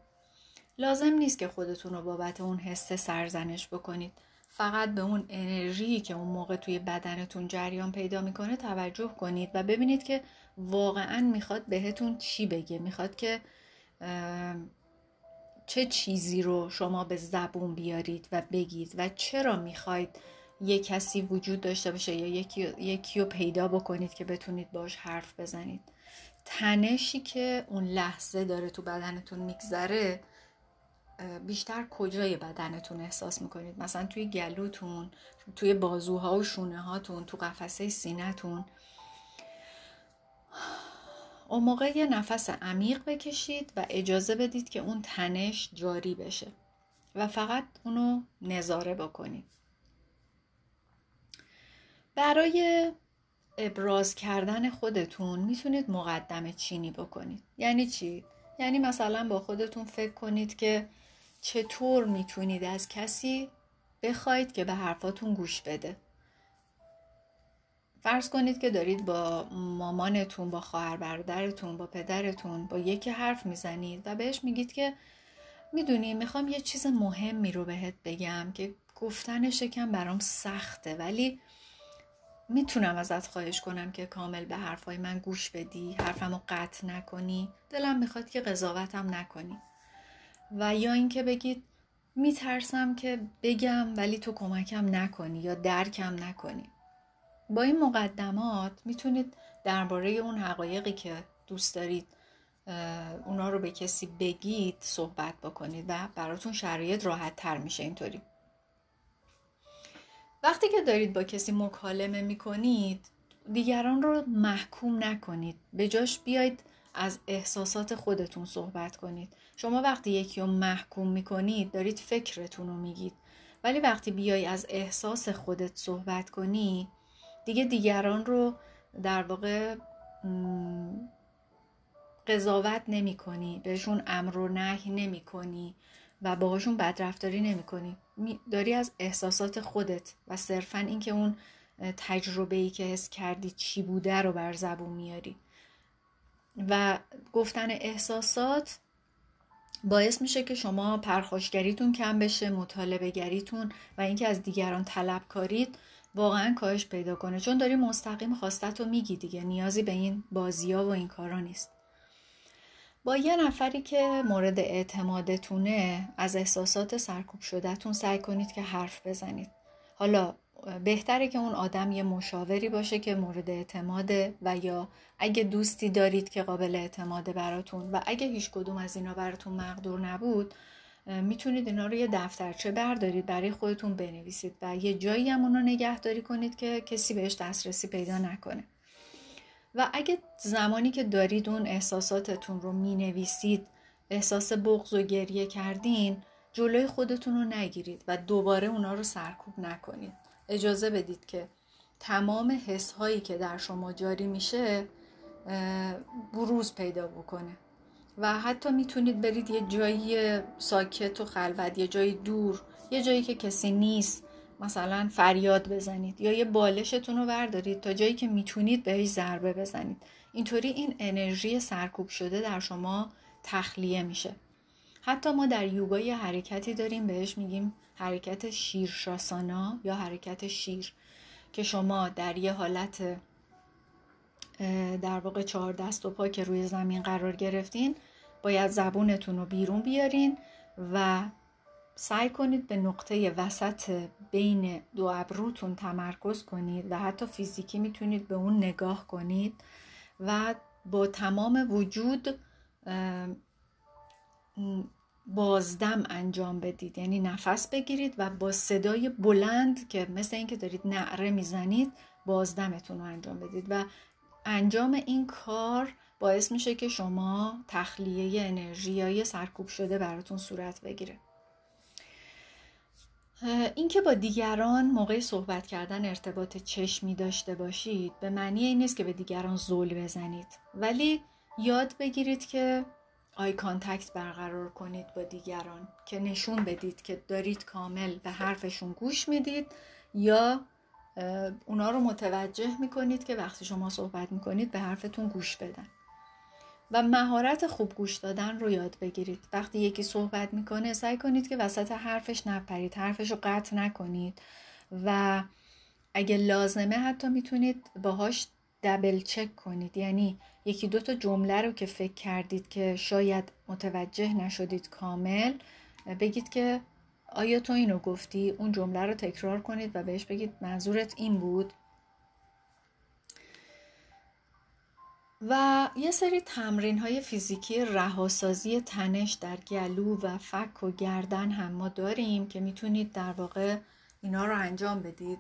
لازم نیست که خودتون رو بابت اون حس سرزنش بکنید. فقط به اون انرژی که اون موقع توی بدنتون جریان پیدا می‌کنه توجه کنید و ببینید که واقعا می‌خواد بهتون چی بگه. می‌خواد که چه چیزی رو شما به زبون بیارید و بگید و چرا می‌خواید یه کسی وجود داشته باشه یا یکی, یکی رو پیدا بکنید که بتونید باش حرف بزنید. تنشی که اون لحظه داره تو بدنتون میگذره بیشتر کجای بدنتون احساس می‌کنید؟ مثلا توی گلوتون توی بازوها و شونه هاتون تو قفسه سینهتون. اون موقع یه نفس عمیق بکشید و اجازه بدید که اون تنش جاری بشه و فقط اونو نظاره بکنید. برای ابراز کردن خودتون می‌تونید مقدمه چینی بکنید. یعنی چی؟ یعنی مثلا با خودتون فکر کنید که چطور می‌تونید از کسی بخواید که به حرفاتون گوش بده؟ فرض کنید که دارید با مامانتون با خواهر برادرتون با پدرتون با یکی حرف می‌زنید و بهش میگید که می‌دونی می‌خوام یه چیز مهمی رو بهت بگم که گفتنش کم برام سخته ولی می‌تونم ازت خواهش کنم که کامل به حرفای من گوش بدی حرفمو قطع نکنی. دلم می‌خواد که قضاوتم نکنی. و یا اینکه بگید میترسم که بگم ولی تو کمکم نکنی یا درکم نکنی. با این مقدمات می‌تونید درباره اون حقایقی که دوست دارید اونا رو به کسی بگید صحبت بکنید و براتون شرایط راحت تر میشه اینطوری. وقتی که دارید با کسی مکالمه می‌کنید دیگران رو محکوم نکنید. به جاش بیاید از احساسات خودتون صحبت کنید. شما وقتی یکی رو محکوم می‌کنید دارید فکرتون رو میگید. ولی وقتی بیای از احساس خودت صحبت کنی دیگه دیگران رو در واقع قضاوت نمی کنی بهشون امر و نهی نمی کنی و باهاشون بدرفتاری نمی کنی داری از احساسات خودت و صرفا اینکه اون تجربه ای که حس کردی چی بوده رو بر زبون میاری. و گفتن احساسات باعث میشه که شما پرخاشگریتون کم بشه مطالبه گریتون و اینکه از دیگران طلب کارید واقعا کاهش پیدا کنه. چون داری مستقیم خواستت رو میگی دیگه نیازی به این بازی و این کارا نیست. با یه نفری که مورد اعتمادتونه از احساسات سرکوب شدهتون سعی کنید که حرف بزنید. حالا بهتره که اون آدم یه مشاوری باشه که مورد اعتماده و یا اگه دوستی دارید که قابل اعتماده براتون و اگه هیچ کدوم از اینا براتون مقدور نبود می‌تونید اینا رو یه دفترچه بردارید برای خودتون بنویسید و یه جایی هم اون رو نگهداری کنید که کسی بهش دسترسی پیدا نکنه. و اگه زمانی که دارید اون احساساتتون رو می‌نویسید احساس بغض و گریه کردین جلوی خودتون رو نگیرید و دوباره اونا رو سرکوب نکنید. اجازه بدید که تمام حس هایی که در شما جاری میشه بروز پیدا بکنه. و حتی می‌تونید برید یه جایی ساکت و خلوت یه جایی دور یه جایی که کسی نیست مثلا فریاد بزنید یا یه بالشتون رو بردارید تا جایی که می‌تونید بهش ضربه بزنید. اینطوری این انرژی سرکوب شده در شما تخلیه میشه. حتی ما در یوگا یه حرکتی داریم بهش میگیم حرکت شیرشاسانا یا حرکت شیر که شما در یه حالت در واقع چهار دست و پا که روی زمین قرار گرفتین باید زبونتون رو بیرون بیارین و سعی کنید به نقطه وسط بین دو ابروتون تمرکز کنید و حتی فیزیکی می‌تونید به اون نگاه کنید و با تمام وجود بازدم انجام بدید. یعنی نفس بگیرید و با صدای بلند که مثل اینکه دارید نعره می‌زنید بازدمتون رو انجام بدید. و انجام این کار باعث میشه که شما تخلیه انرژی های سرکوب شده براتون صورت بگیره. اینکه با دیگران موقع صحبت کردن ارتباط چشمی داشته باشید به معنی این نیست که به دیگران زل بزنید. ولی یاد بگیرید که eye contact برقرار کنید با دیگران که نشون بدید که دارید کامل به حرفشون گوش می‌دید یا اونا رو متوجه می‌کنید که وقتی شما صحبت می‌کنید به حرفتون گوش بدن. و مهارت خوب گوش دادن رو یاد بگیرید. وقتی یکی صحبت می‌کنه سعی کنید که وسط حرفش نپرید حرفش رو قطع نکنید. و اگه لازمه حتی می‌تونید باهاش دبل چک کنید. یعنی یکی دو تا جمله رو که فکر کردید که شاید متوجه نشدید کامل بگید که آیا تو اینو گفتی؟ اون جمله رو تکرار کنید و بهش بگید منظورت این بود. و یه سری تمرین های فیزیکی رهاسازی تنش در گلو و فک و گردن هم ما داریم که می‌تونید در واقع اینا رو انجام بدید.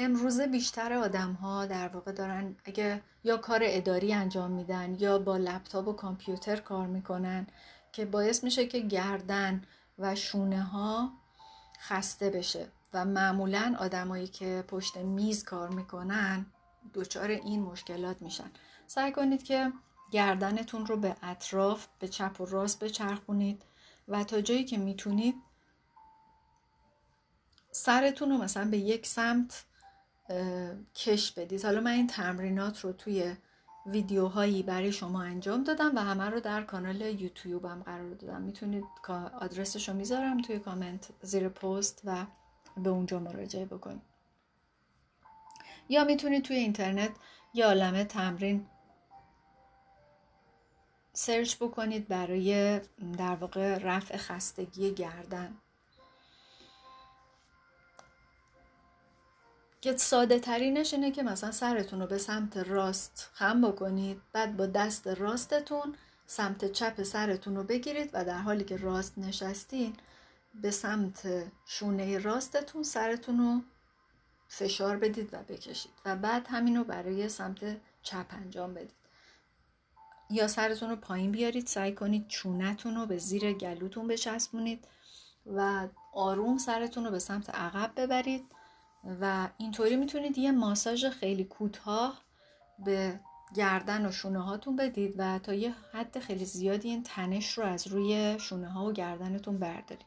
امروزه بیشتر آدم ها در واقع دارن اگه یا کار اداری انجام میدن یا با لپتاپ و کامپیوتر کار می‌کنن که باعث میشه که گردن و شونه ها خسته بشه و معمولا آدمایی که پشت میز کار می‌کنن دچار این مشکلات میشن. سعی کنید که گردنتون رو به اطراف به چپ و راست بچرخونید و تا جایی که می‌تونید سرتون رو مثلا به یک سمت کش بدید. حالا من این تمرینات رو توی ویدیوهایی برای شما انجام دادم و همه رو در کانال یوتیوبم قرار دادم. می‌تونید آدرسش رو می‌ذارم توی کامنت زیر پست و به اونجا مراجعه بکنید. یا می‌تونید توی اینترنت یه عالمه تمرین سرچ بکنید برای در واقع رفع خستگی گردن. که ساده ترینش اینه که مثلا سرتون رو به سمت راست خم بکنید بعد با دست راستتون سمت چپ سرتون رو بگیرید و در حالی که راست نشستین به سمت شونه راستتون سرتون رو فشار بدید و بکشید و بعد همین رو برای سمت چپ انجام بدید. یا سرتون رو پایین بیارید سعی کنید چونتون رو به زیر گلوتون بچسبونید و آروم سرتون رو به سمت عقب ببرید. و اینطوری می‌تونید یه ماساژ خیلی کوتاه به گردن و شونه هاتون بدید و تا یه حد خیلی زیادی این تنش رو از روی شونه ها و گردنتون بردارید.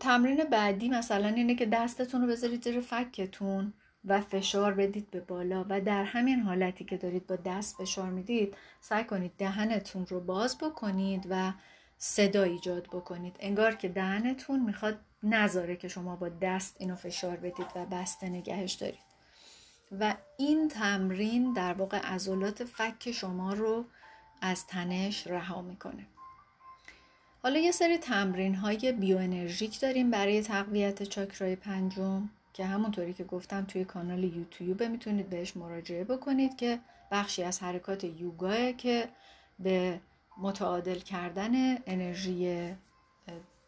تمرین بعدی مثلا اینه که دستتون رو بذارید زیر فکتون و فشار بدید به بالا و در همین حالتی که دارید با دست فشار می‌دید سعی کنید دهنتون رو باز بکنید و صدا ایجاد بکنید. انگار که دهنتون می‌خواد نذاره که شما با دست اینو فشار بدید و بسته نگهش دارید. و این تمرین در واقع عضلات فک شما رو از تنش رها می‌کنه. حالا یه سری تمرین های بیو انرژیک داریم برای تقویت چاکرای پنجم که همونطوری که گفتم توی کانال یوتیوب می‌تونید بهش مراجعه بکنید که بخشی از حرکات یوگاه که به متعادل کردن انرژی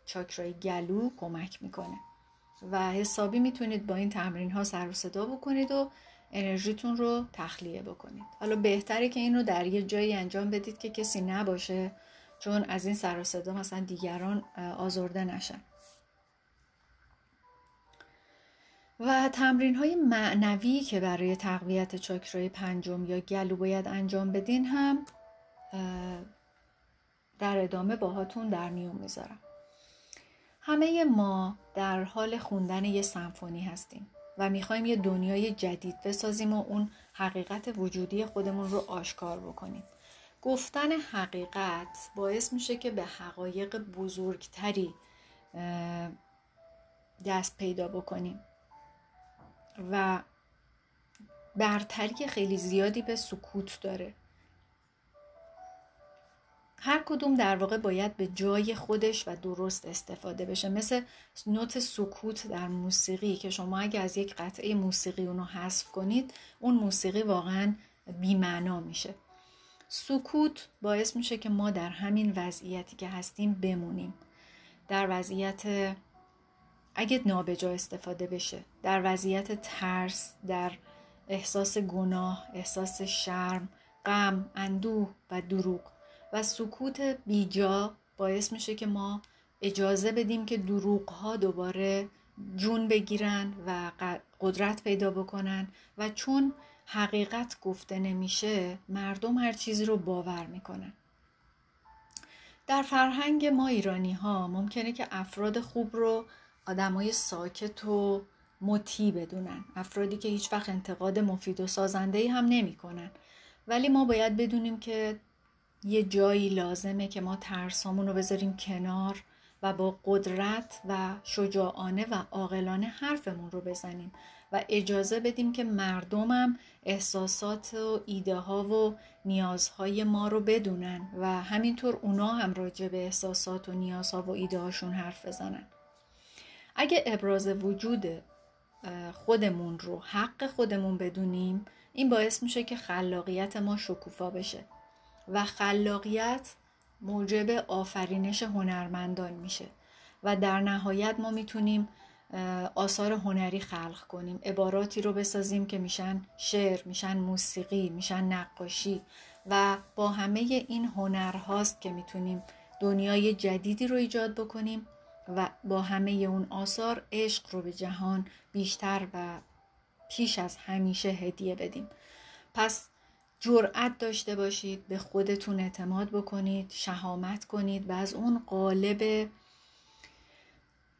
چاکرای گلو کمک می‌کنه. و حسابی می‌تونید با این تمرین ها سر و صدا بکنید و انرژیتون رو تخلیه بکنید. حالا بهتره که این رو در یه جایی انجام بدید که کسی نباشه چون از این سر و صدا مثلا دیگران آزرده نشن. و تمرین های معنوی که برای تقویت چاکرای پنجم یا گلو باید انجام بدین هم در ادامه باهاتون در میون می‌ذارم. همه ما در حال خوندن یه سمفونی هستیم و می‌خوایم یه دنیای جدید بسازیم و اون حقیقت وجودی خودمون رو آشکار بکنیم. گفتن حقیقت باعث میشه که به حقایق بزرگتری دست پیدا بکنیم و برتری خیلی زیادی به سکوت داره. هر کدوم در واقع باید به جای خودش و درست استفاده بشه. مثل نوت سکوت در موسیقی که شما اگه از یک قطعه موسیقی اونو حذف کنید اون موسیقی واقعا بیمعنا میشه. سکوت باعث میشه که ما در همین وضعیتی که هستیم بمونیم. در وضعیت اگه نابجا استفاده بشه در وضعیت ترس در احساس گناه احساس شرم غم اندوه و دروغ. و سکوت بیجا باعث میشه که ما اجازه بدیم که دروغ ها دوباره جون بگیرن و قدرت پیدا بکنن و چون حقیقت گفته نمیشه مردم هر چیزی رو باور می‌کنن. در فرهنگ ما ایرانی ها ممکنه که افراد خوب رو آدمای ساکت و مطیع بدونن. افرادی که هیچ وقت انتقاد مفید و سازنده ای هم نمی‌کنن. ولی ما باید بدونیم که یه جایی لازمه که ما ترسامون رو بذاریم کنار و با قدرت و شجاعانه و عاقلانه حرفمون رو بزنیم و اجازه بدیم که مردمم احساسات و ایده ها و نیازهای ما رو بدونن و همینطور اونا هم راجع به احساسات و نیازها و ایده هاشون حرف بزنن. اگه ابراز وجود خودمون رو حق خودمون بدونیم این باعث میشه که خلاقیت ما شکوفا بشه. و خلاقیت موجب آفرینش هنرمندان میشه. و در نهایت ما می‌تونیم آثار هنری خلق کنیم عباراتی رو بسازیم که میشن شعر میشن موسیقی میشن نقاشی. و با همه این هنرهاست که می‌تونیم دنیای جدیدی رو ایجاد بکنیم و با همه اون آثار عشق رو به جهان بیشتر و پیش از همیشه هدیه بدیم. پس جرأت داشته باشید به خودتون اعتماد بکنید شهامت کنید و از اون قالب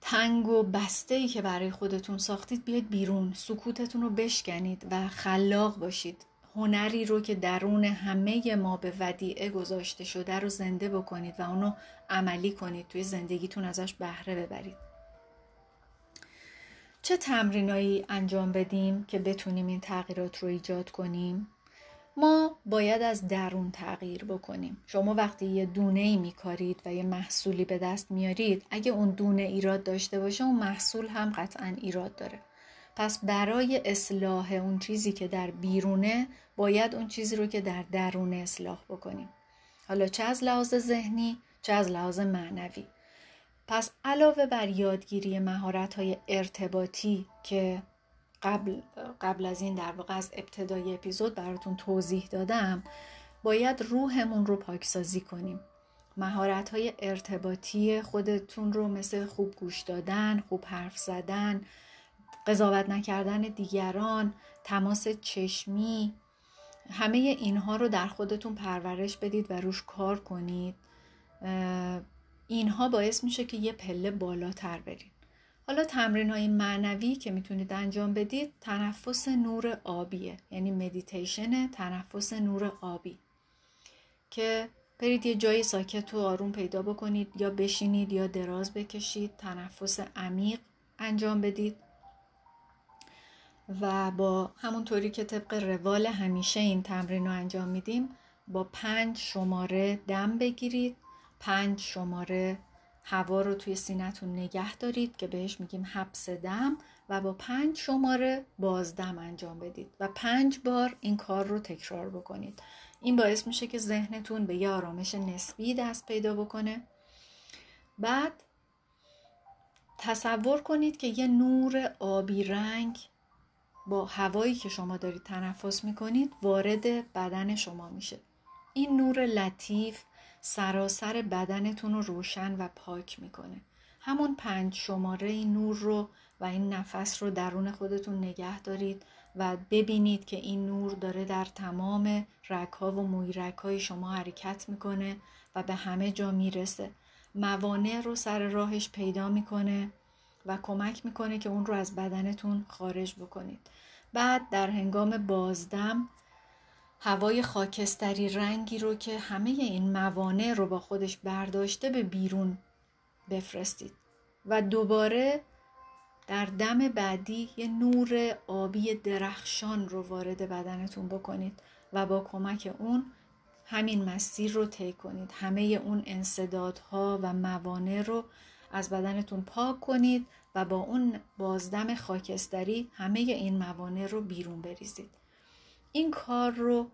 تنگ و بسته ای که برای خودتون ساختید بیاید بیرون سکوتتون رو بشکنید و خلاق باشید. هنری رو که درون همه ما به ودیعه گذاشته شده رو زنده بکنید و اونو عملی کنید توی زندگیتون ازش بهره ببرید. چه تمرینایی انجام بدیم که بتونیم این تغییرات رو ایجاد کنیم؟ ما باید از درون تغییر بکنیم. شما وقتی یه دونه ای میکارید و یه محصولی به دست میارید اگه اون دونه ایراد داشته باشه اون محصول هم قطعا ایراد داره. پس برای اصلاح اون چیزی که در بیرونه باید اون چیزی رو که در درون اصلاح بکنیم. حالا چه از لحاظ ذهنی چه از لحاظ معنوی. پس علاوه بر یادگیری مهارت های ارتباطی که قبل, قبل از این در واقع از ابتدای اپیزود براتون توضیح دادم باید روحمون رو پاکسازی کنیم. مهارت های ارتباطی خودتون رو مثل خوب گوش دادن، خوب حرف زدن، قضاوت نکردن دیگران، تماس چشمی همه اینها رو در خودتون پرورش بدید و روش کار کنید. اینها باعث میشه که یه پله بالاتر برید. حالا تمرین های معنوی که می‌تونید انجام بدید تنفس نور آبیه. یعنی مدیتیشن تنفس نور آبی. که برید یه جای ساکت و آروم پیدا بکنید یا بشینید یا دراز بکشید تنفس عمیق انجام بدید. و با همونطوری که طبق روال همیشه این تمرین رو انجام میدیم با پنج شماره دم بگیرید. پنج شماره هوا رو توی سینتون نگه دارید که بهش میگیم حبس دم و با پنج شماره بازدم انجام بدید و پنج بار این کار رو تکرار بکنید. این باعث میشه که ذهنتون به یه آرامش نسبی دست پیدا بکنه. بعد تصور کنید که یه نور آبی رنگ با هوایی که شما دارید تنفس می‌کنید وارد بدن شما میشه. این نور لطیف سراسر بدنتون رو روشن و پاک می‌کنه. همون پنج شماره این نور رو و این نفس رو درون خودتون نگه دارید و ببینید که این نور داره در تمام رکها و موی های شما حرکت می‌کنه و به همه جا می‌رسه. موانع رو سر راهش پیدا می‌کنه و کمک می‌کنه که اون رو از بدنتون خارج بکنید. بعد در هنگام بازدم هوای خاکستری رنگی رو که همه این موانع رو با خودش برداشته به بیرون بفرستید و دوباره در دم بعدی یه نور آبی درخشان رو وارد بدنتون بکنید و با کمک اون همین مسیر رو طی کنید. همه اون انصدادها و موانع رو از بدنتون پاک کنید و با اون بازدم خاکستری همه این موانع رو بیرون بریزید. این کار رو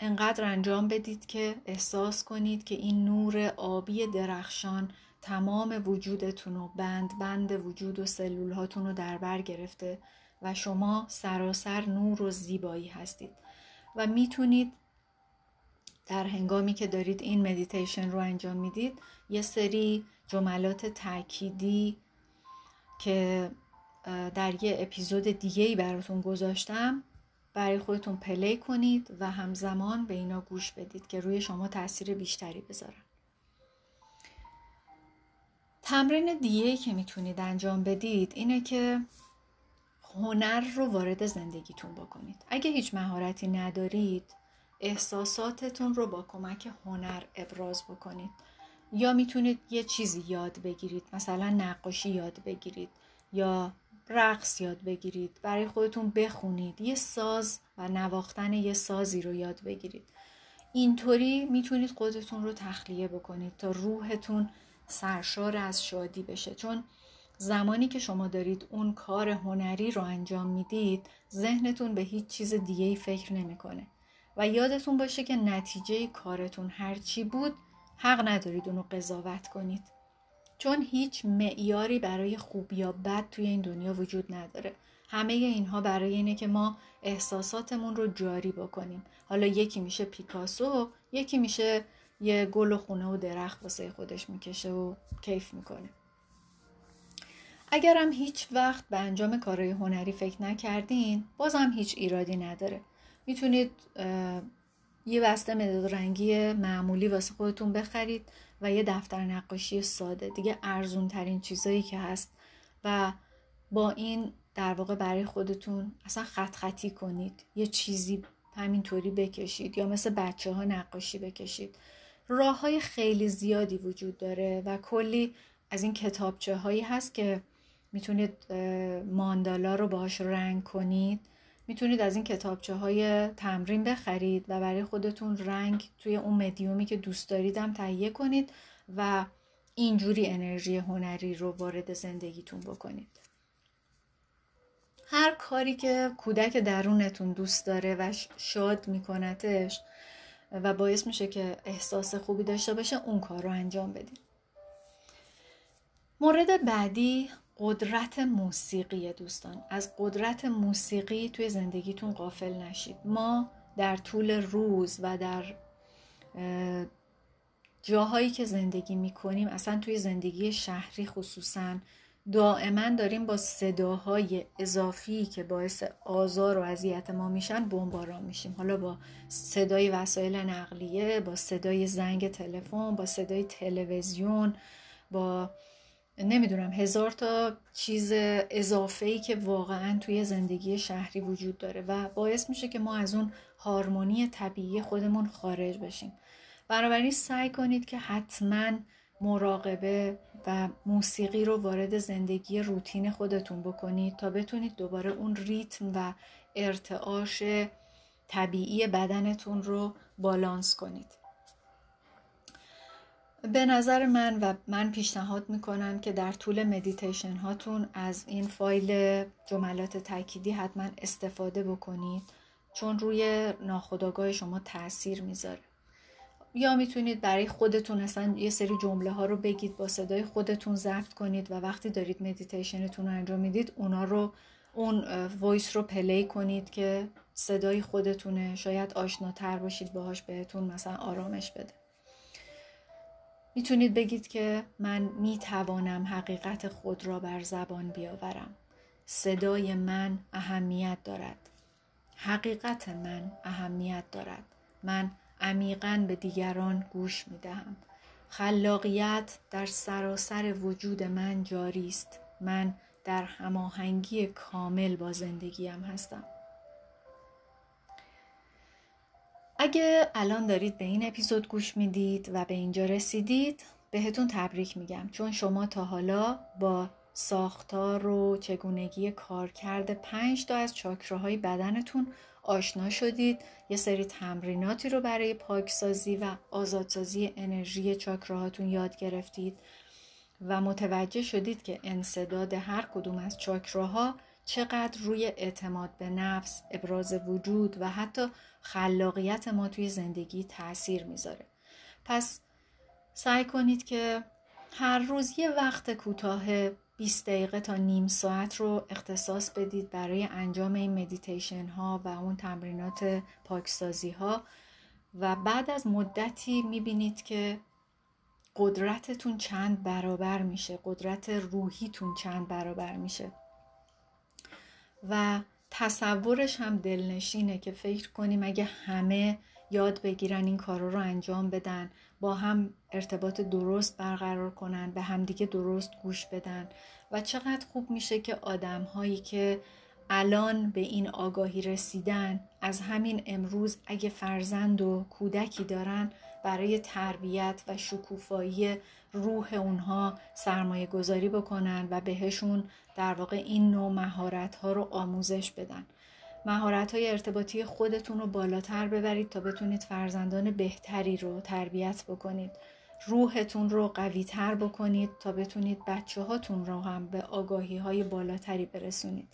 انقدر انجام بدید که احساس کنید که این نور آبی درخشان تمام وجودتون و بند بند وجود و سلول هاتون رو در بر گرفته و شما سراسر نور و زیبایی هستید. و می‌تونید در هنگامی که دارید این مدیتیشن رو انجام می‌دید یه سری جملات تأکیدی که در یه اپیزود دیگه ای براتون گذاشتم برای خودتون play کنید و همزمان به اینا گوش بدید که روی شما تاثیر بیشتری بذارن تمرین دیگه که می‌تونید انجام بدید اینه که هنر رو وارد زندگیتون بکنید. اگه هیچ مهارتی ندارید احساساتتون رو با کمک هنر ابراز بکنید. یا می‌تونید یه چیزی یاد بگیرید مثلا نقاشی یاد بگیرید یا رقص یاد بگیرید. برای خودتون بخونید. یه ساز و نواختن یه سازی رو یاد بگیرید. اینطوری می‌تونید خودتون رو تخلیه بکنید تا روحتون سرشار از شادی بشه. چون زمانی که شما دارید اون کار هنری رو انجام می‌دید ذهنتون به هیچ چیز دیگه ای فکر نمی‌کنه. و یادتون باشه که نتیجه کارتون هرچی بود حق ندارید اونو قضاوت کنید. چون هیچ معیاری برای خوب یا بد توی این دنیا وجود نداره. همه اینها برای اینه که ما احساساتمون رو جاری بکنیم. حالا یکی میشه پیکاسو یکی میشه یه گل و خونه و درخت واسه خودش می‌کشه و کیف می‌کنه. اگرم هیچ وقت به انجام کارهای هنری فکر نکردین بازم هیچ ایرادی نداره. می‌تونید یه بسته مداد رنگی معمولی واسه خودتون بخرید. و یه دفتر نقاشی ساده دیگه ارزون ترین چیزایی که هست. و با این در واقع برای خودتون اصلا خط خطی کنید. یه چیزی همینطوری بکشید یا مثل بچه ها نقاشی بکشید. راه های خیلی زیادی وجود داره و کلی از این کتابچه هایی هست که می‌تونید ماندالا رو باهاش رنگ کنید. می‌تونید از این کتابچه های تمرین بخرید و برای خودتون رنگ توی اون مدیومی که دوست داریدم تهیه کنید و اینجوری انرژی هنری رو وارد زندگیتون بکنید. هر کاری که کودک درونتون دوست داره و شاد میکنتش و باعث میشه که احساس خوبی داشته باشه اون کار رو انجام بدید. مورد بعدی قدرت موسیقی دوستان. از قدرت موسیقی توی زندگیتون قافل نشید. ما در طول روز و در جاهایی که زندگی می‌کنیم اصلا توی زندگی شهری خصوصا دائما داریم با صداهای اضافی که باعث آزار و اذیت ما میشن بمباران میشیم. حالا با صدای وسایل نقلیه با صدای زنگ تلفن با صدای تلویزیون با نمی‌دونم هزار تا چیز اضافه ای که واقعا توی زندگی شهری وجود داره و باعث میشه که ما از اون هارمونی طبیعی خودمون خارج بشیم. بنابراین سعی کنید که حتما مراقبه و موسیقی رو وارد زندگی روتین خودتون بکنید تا بتونید دوباره اون ریتم و ارتعاش طبیعی بدنتون رو بالانس کنید. به نظر من و من پیشنهاد می‌کنم که در طول مدیتیشن هاتون از این فایل جملات تأکیدی حتما استفاده بکنید چون روی ناخودآگاه شما تاثیر می‌ذاره. یا می‌تونید برای خودتون اصلا یه سری جمله ها رو بگید با صدای خودتون ضبط کنید و وقتی دارید مدیتیشنتون رو انجام می‌دید اونا رو اون voice رو play کنید که صدای خودتونه. شاید آشناتر باشید باهاش بهتون مثلا آرامش بده. می‌تونید بگید که من می‌توانم حقیقت خود را بر زبان بیاورم. صدای من اهمیت دارد. حقیقت من اهمیت دارد. من عمیقا به دیگران گوش می‌دهم. خلاقیت در سراسر وجود من جاری است. من در هماهنگی کامل با زندگیم هستم. اگه الان دارید به این اپیزود گوش می‌دید و به اینجا رسیدید بهتون تبریک میگم. چون شما تا حالا با ساختار و چگونگی کارکرد پنج تا از چاکراهای بدنتون آشنا شدید. یه سری تمریناتی رو برای پاکسازی و آزادسازی انرژی چاکراهاتون یاد گرفتید و متوجه شدید که انصداد هر کدوم از چاکراها چقدر روی اعتماد به نفس، ابراز وجود و حتی خلاقیت ما توی زندگی تاثیر می‌ذاره. پس سعی کنید که هر روز یه وقت کوتاه 20 دقیقه تا نیم ساعت رو اختصاص بدید برای انجام این مدیتیشن ها و اون تمرینات پاکسازی ها و بعد از مدتی می‌بینید که قدرتتون چند برابر میشه قدرت روحیتون چند برابر میشه و تصورش هم دلنشینه که فکر کنیم اگه همه یاد بگیرن این کارا رو انجام بدن با هم ارتباط درست برقرار کنن به همدیگه درست گوش بدن. و چقدر خوب میشه که آدم هایی که الان به این آگاهی رسیدن از همین امروز اگه فرزند و کودکی دارن برای تربیت و شکوفایی روح اونها سرمایه گذاری بکنن و بهشون در واقع این نوع مهارت ها رو آموزش بدن. مهارت های ارتباطی خودتون رو بالاتر ببرید تا بتونید فرزندان بهتری رو تربیت بکنید. روحتون رو قوی تر بکنید تا بتونید بچه هاتون رو هم به آگاهی های بالاتری برسونید.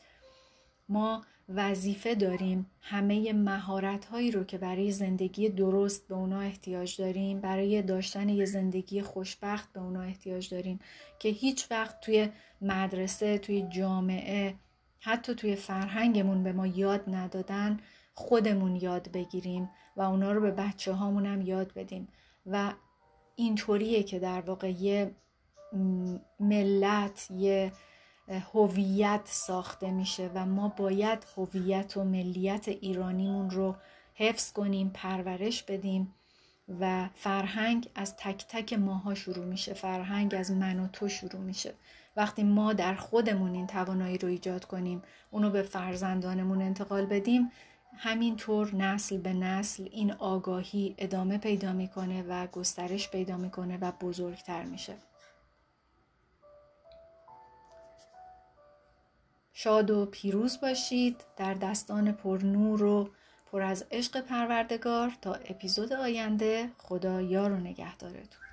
ما وظیفه داریم. همه مهارت هایی رو که برای زندگی درست به اونا احتیاج داریم برای داشتن یه زندگی خوشبخت به اونا احتیاج داریم که هیچ وقت توی مدرسه توی جامعه حتی توی فرهنگمون به ما یاد ندادن خودمون یاد بگیریم و اونا رو به بچه هامون هم یاد بدیم. و اینطوریه که در واقع یه ملت یه هویت ساخته میشه و ما باید هویت و ملیت ایرانیمون رو حفظ کنیم پرورش بدیم و فرهنگ از تک تک ماها شروع میشه فرهنگ از من و تو شروع میشه. وقتی ما در خودمون این توانایی رو ایجاد کنیم اونو به فرزندانمون انتقال بدیم همینطور نسل به نسل این آگاهی ادامه پیدا می‌کنه و گسترش پیدا می‌کنه و بزرگتر میشه. شاد و پیروز باشید. در دستان پر نور و پر از عشق پروردگار تا اپیزود آینده خدا یار و نگهدارتون.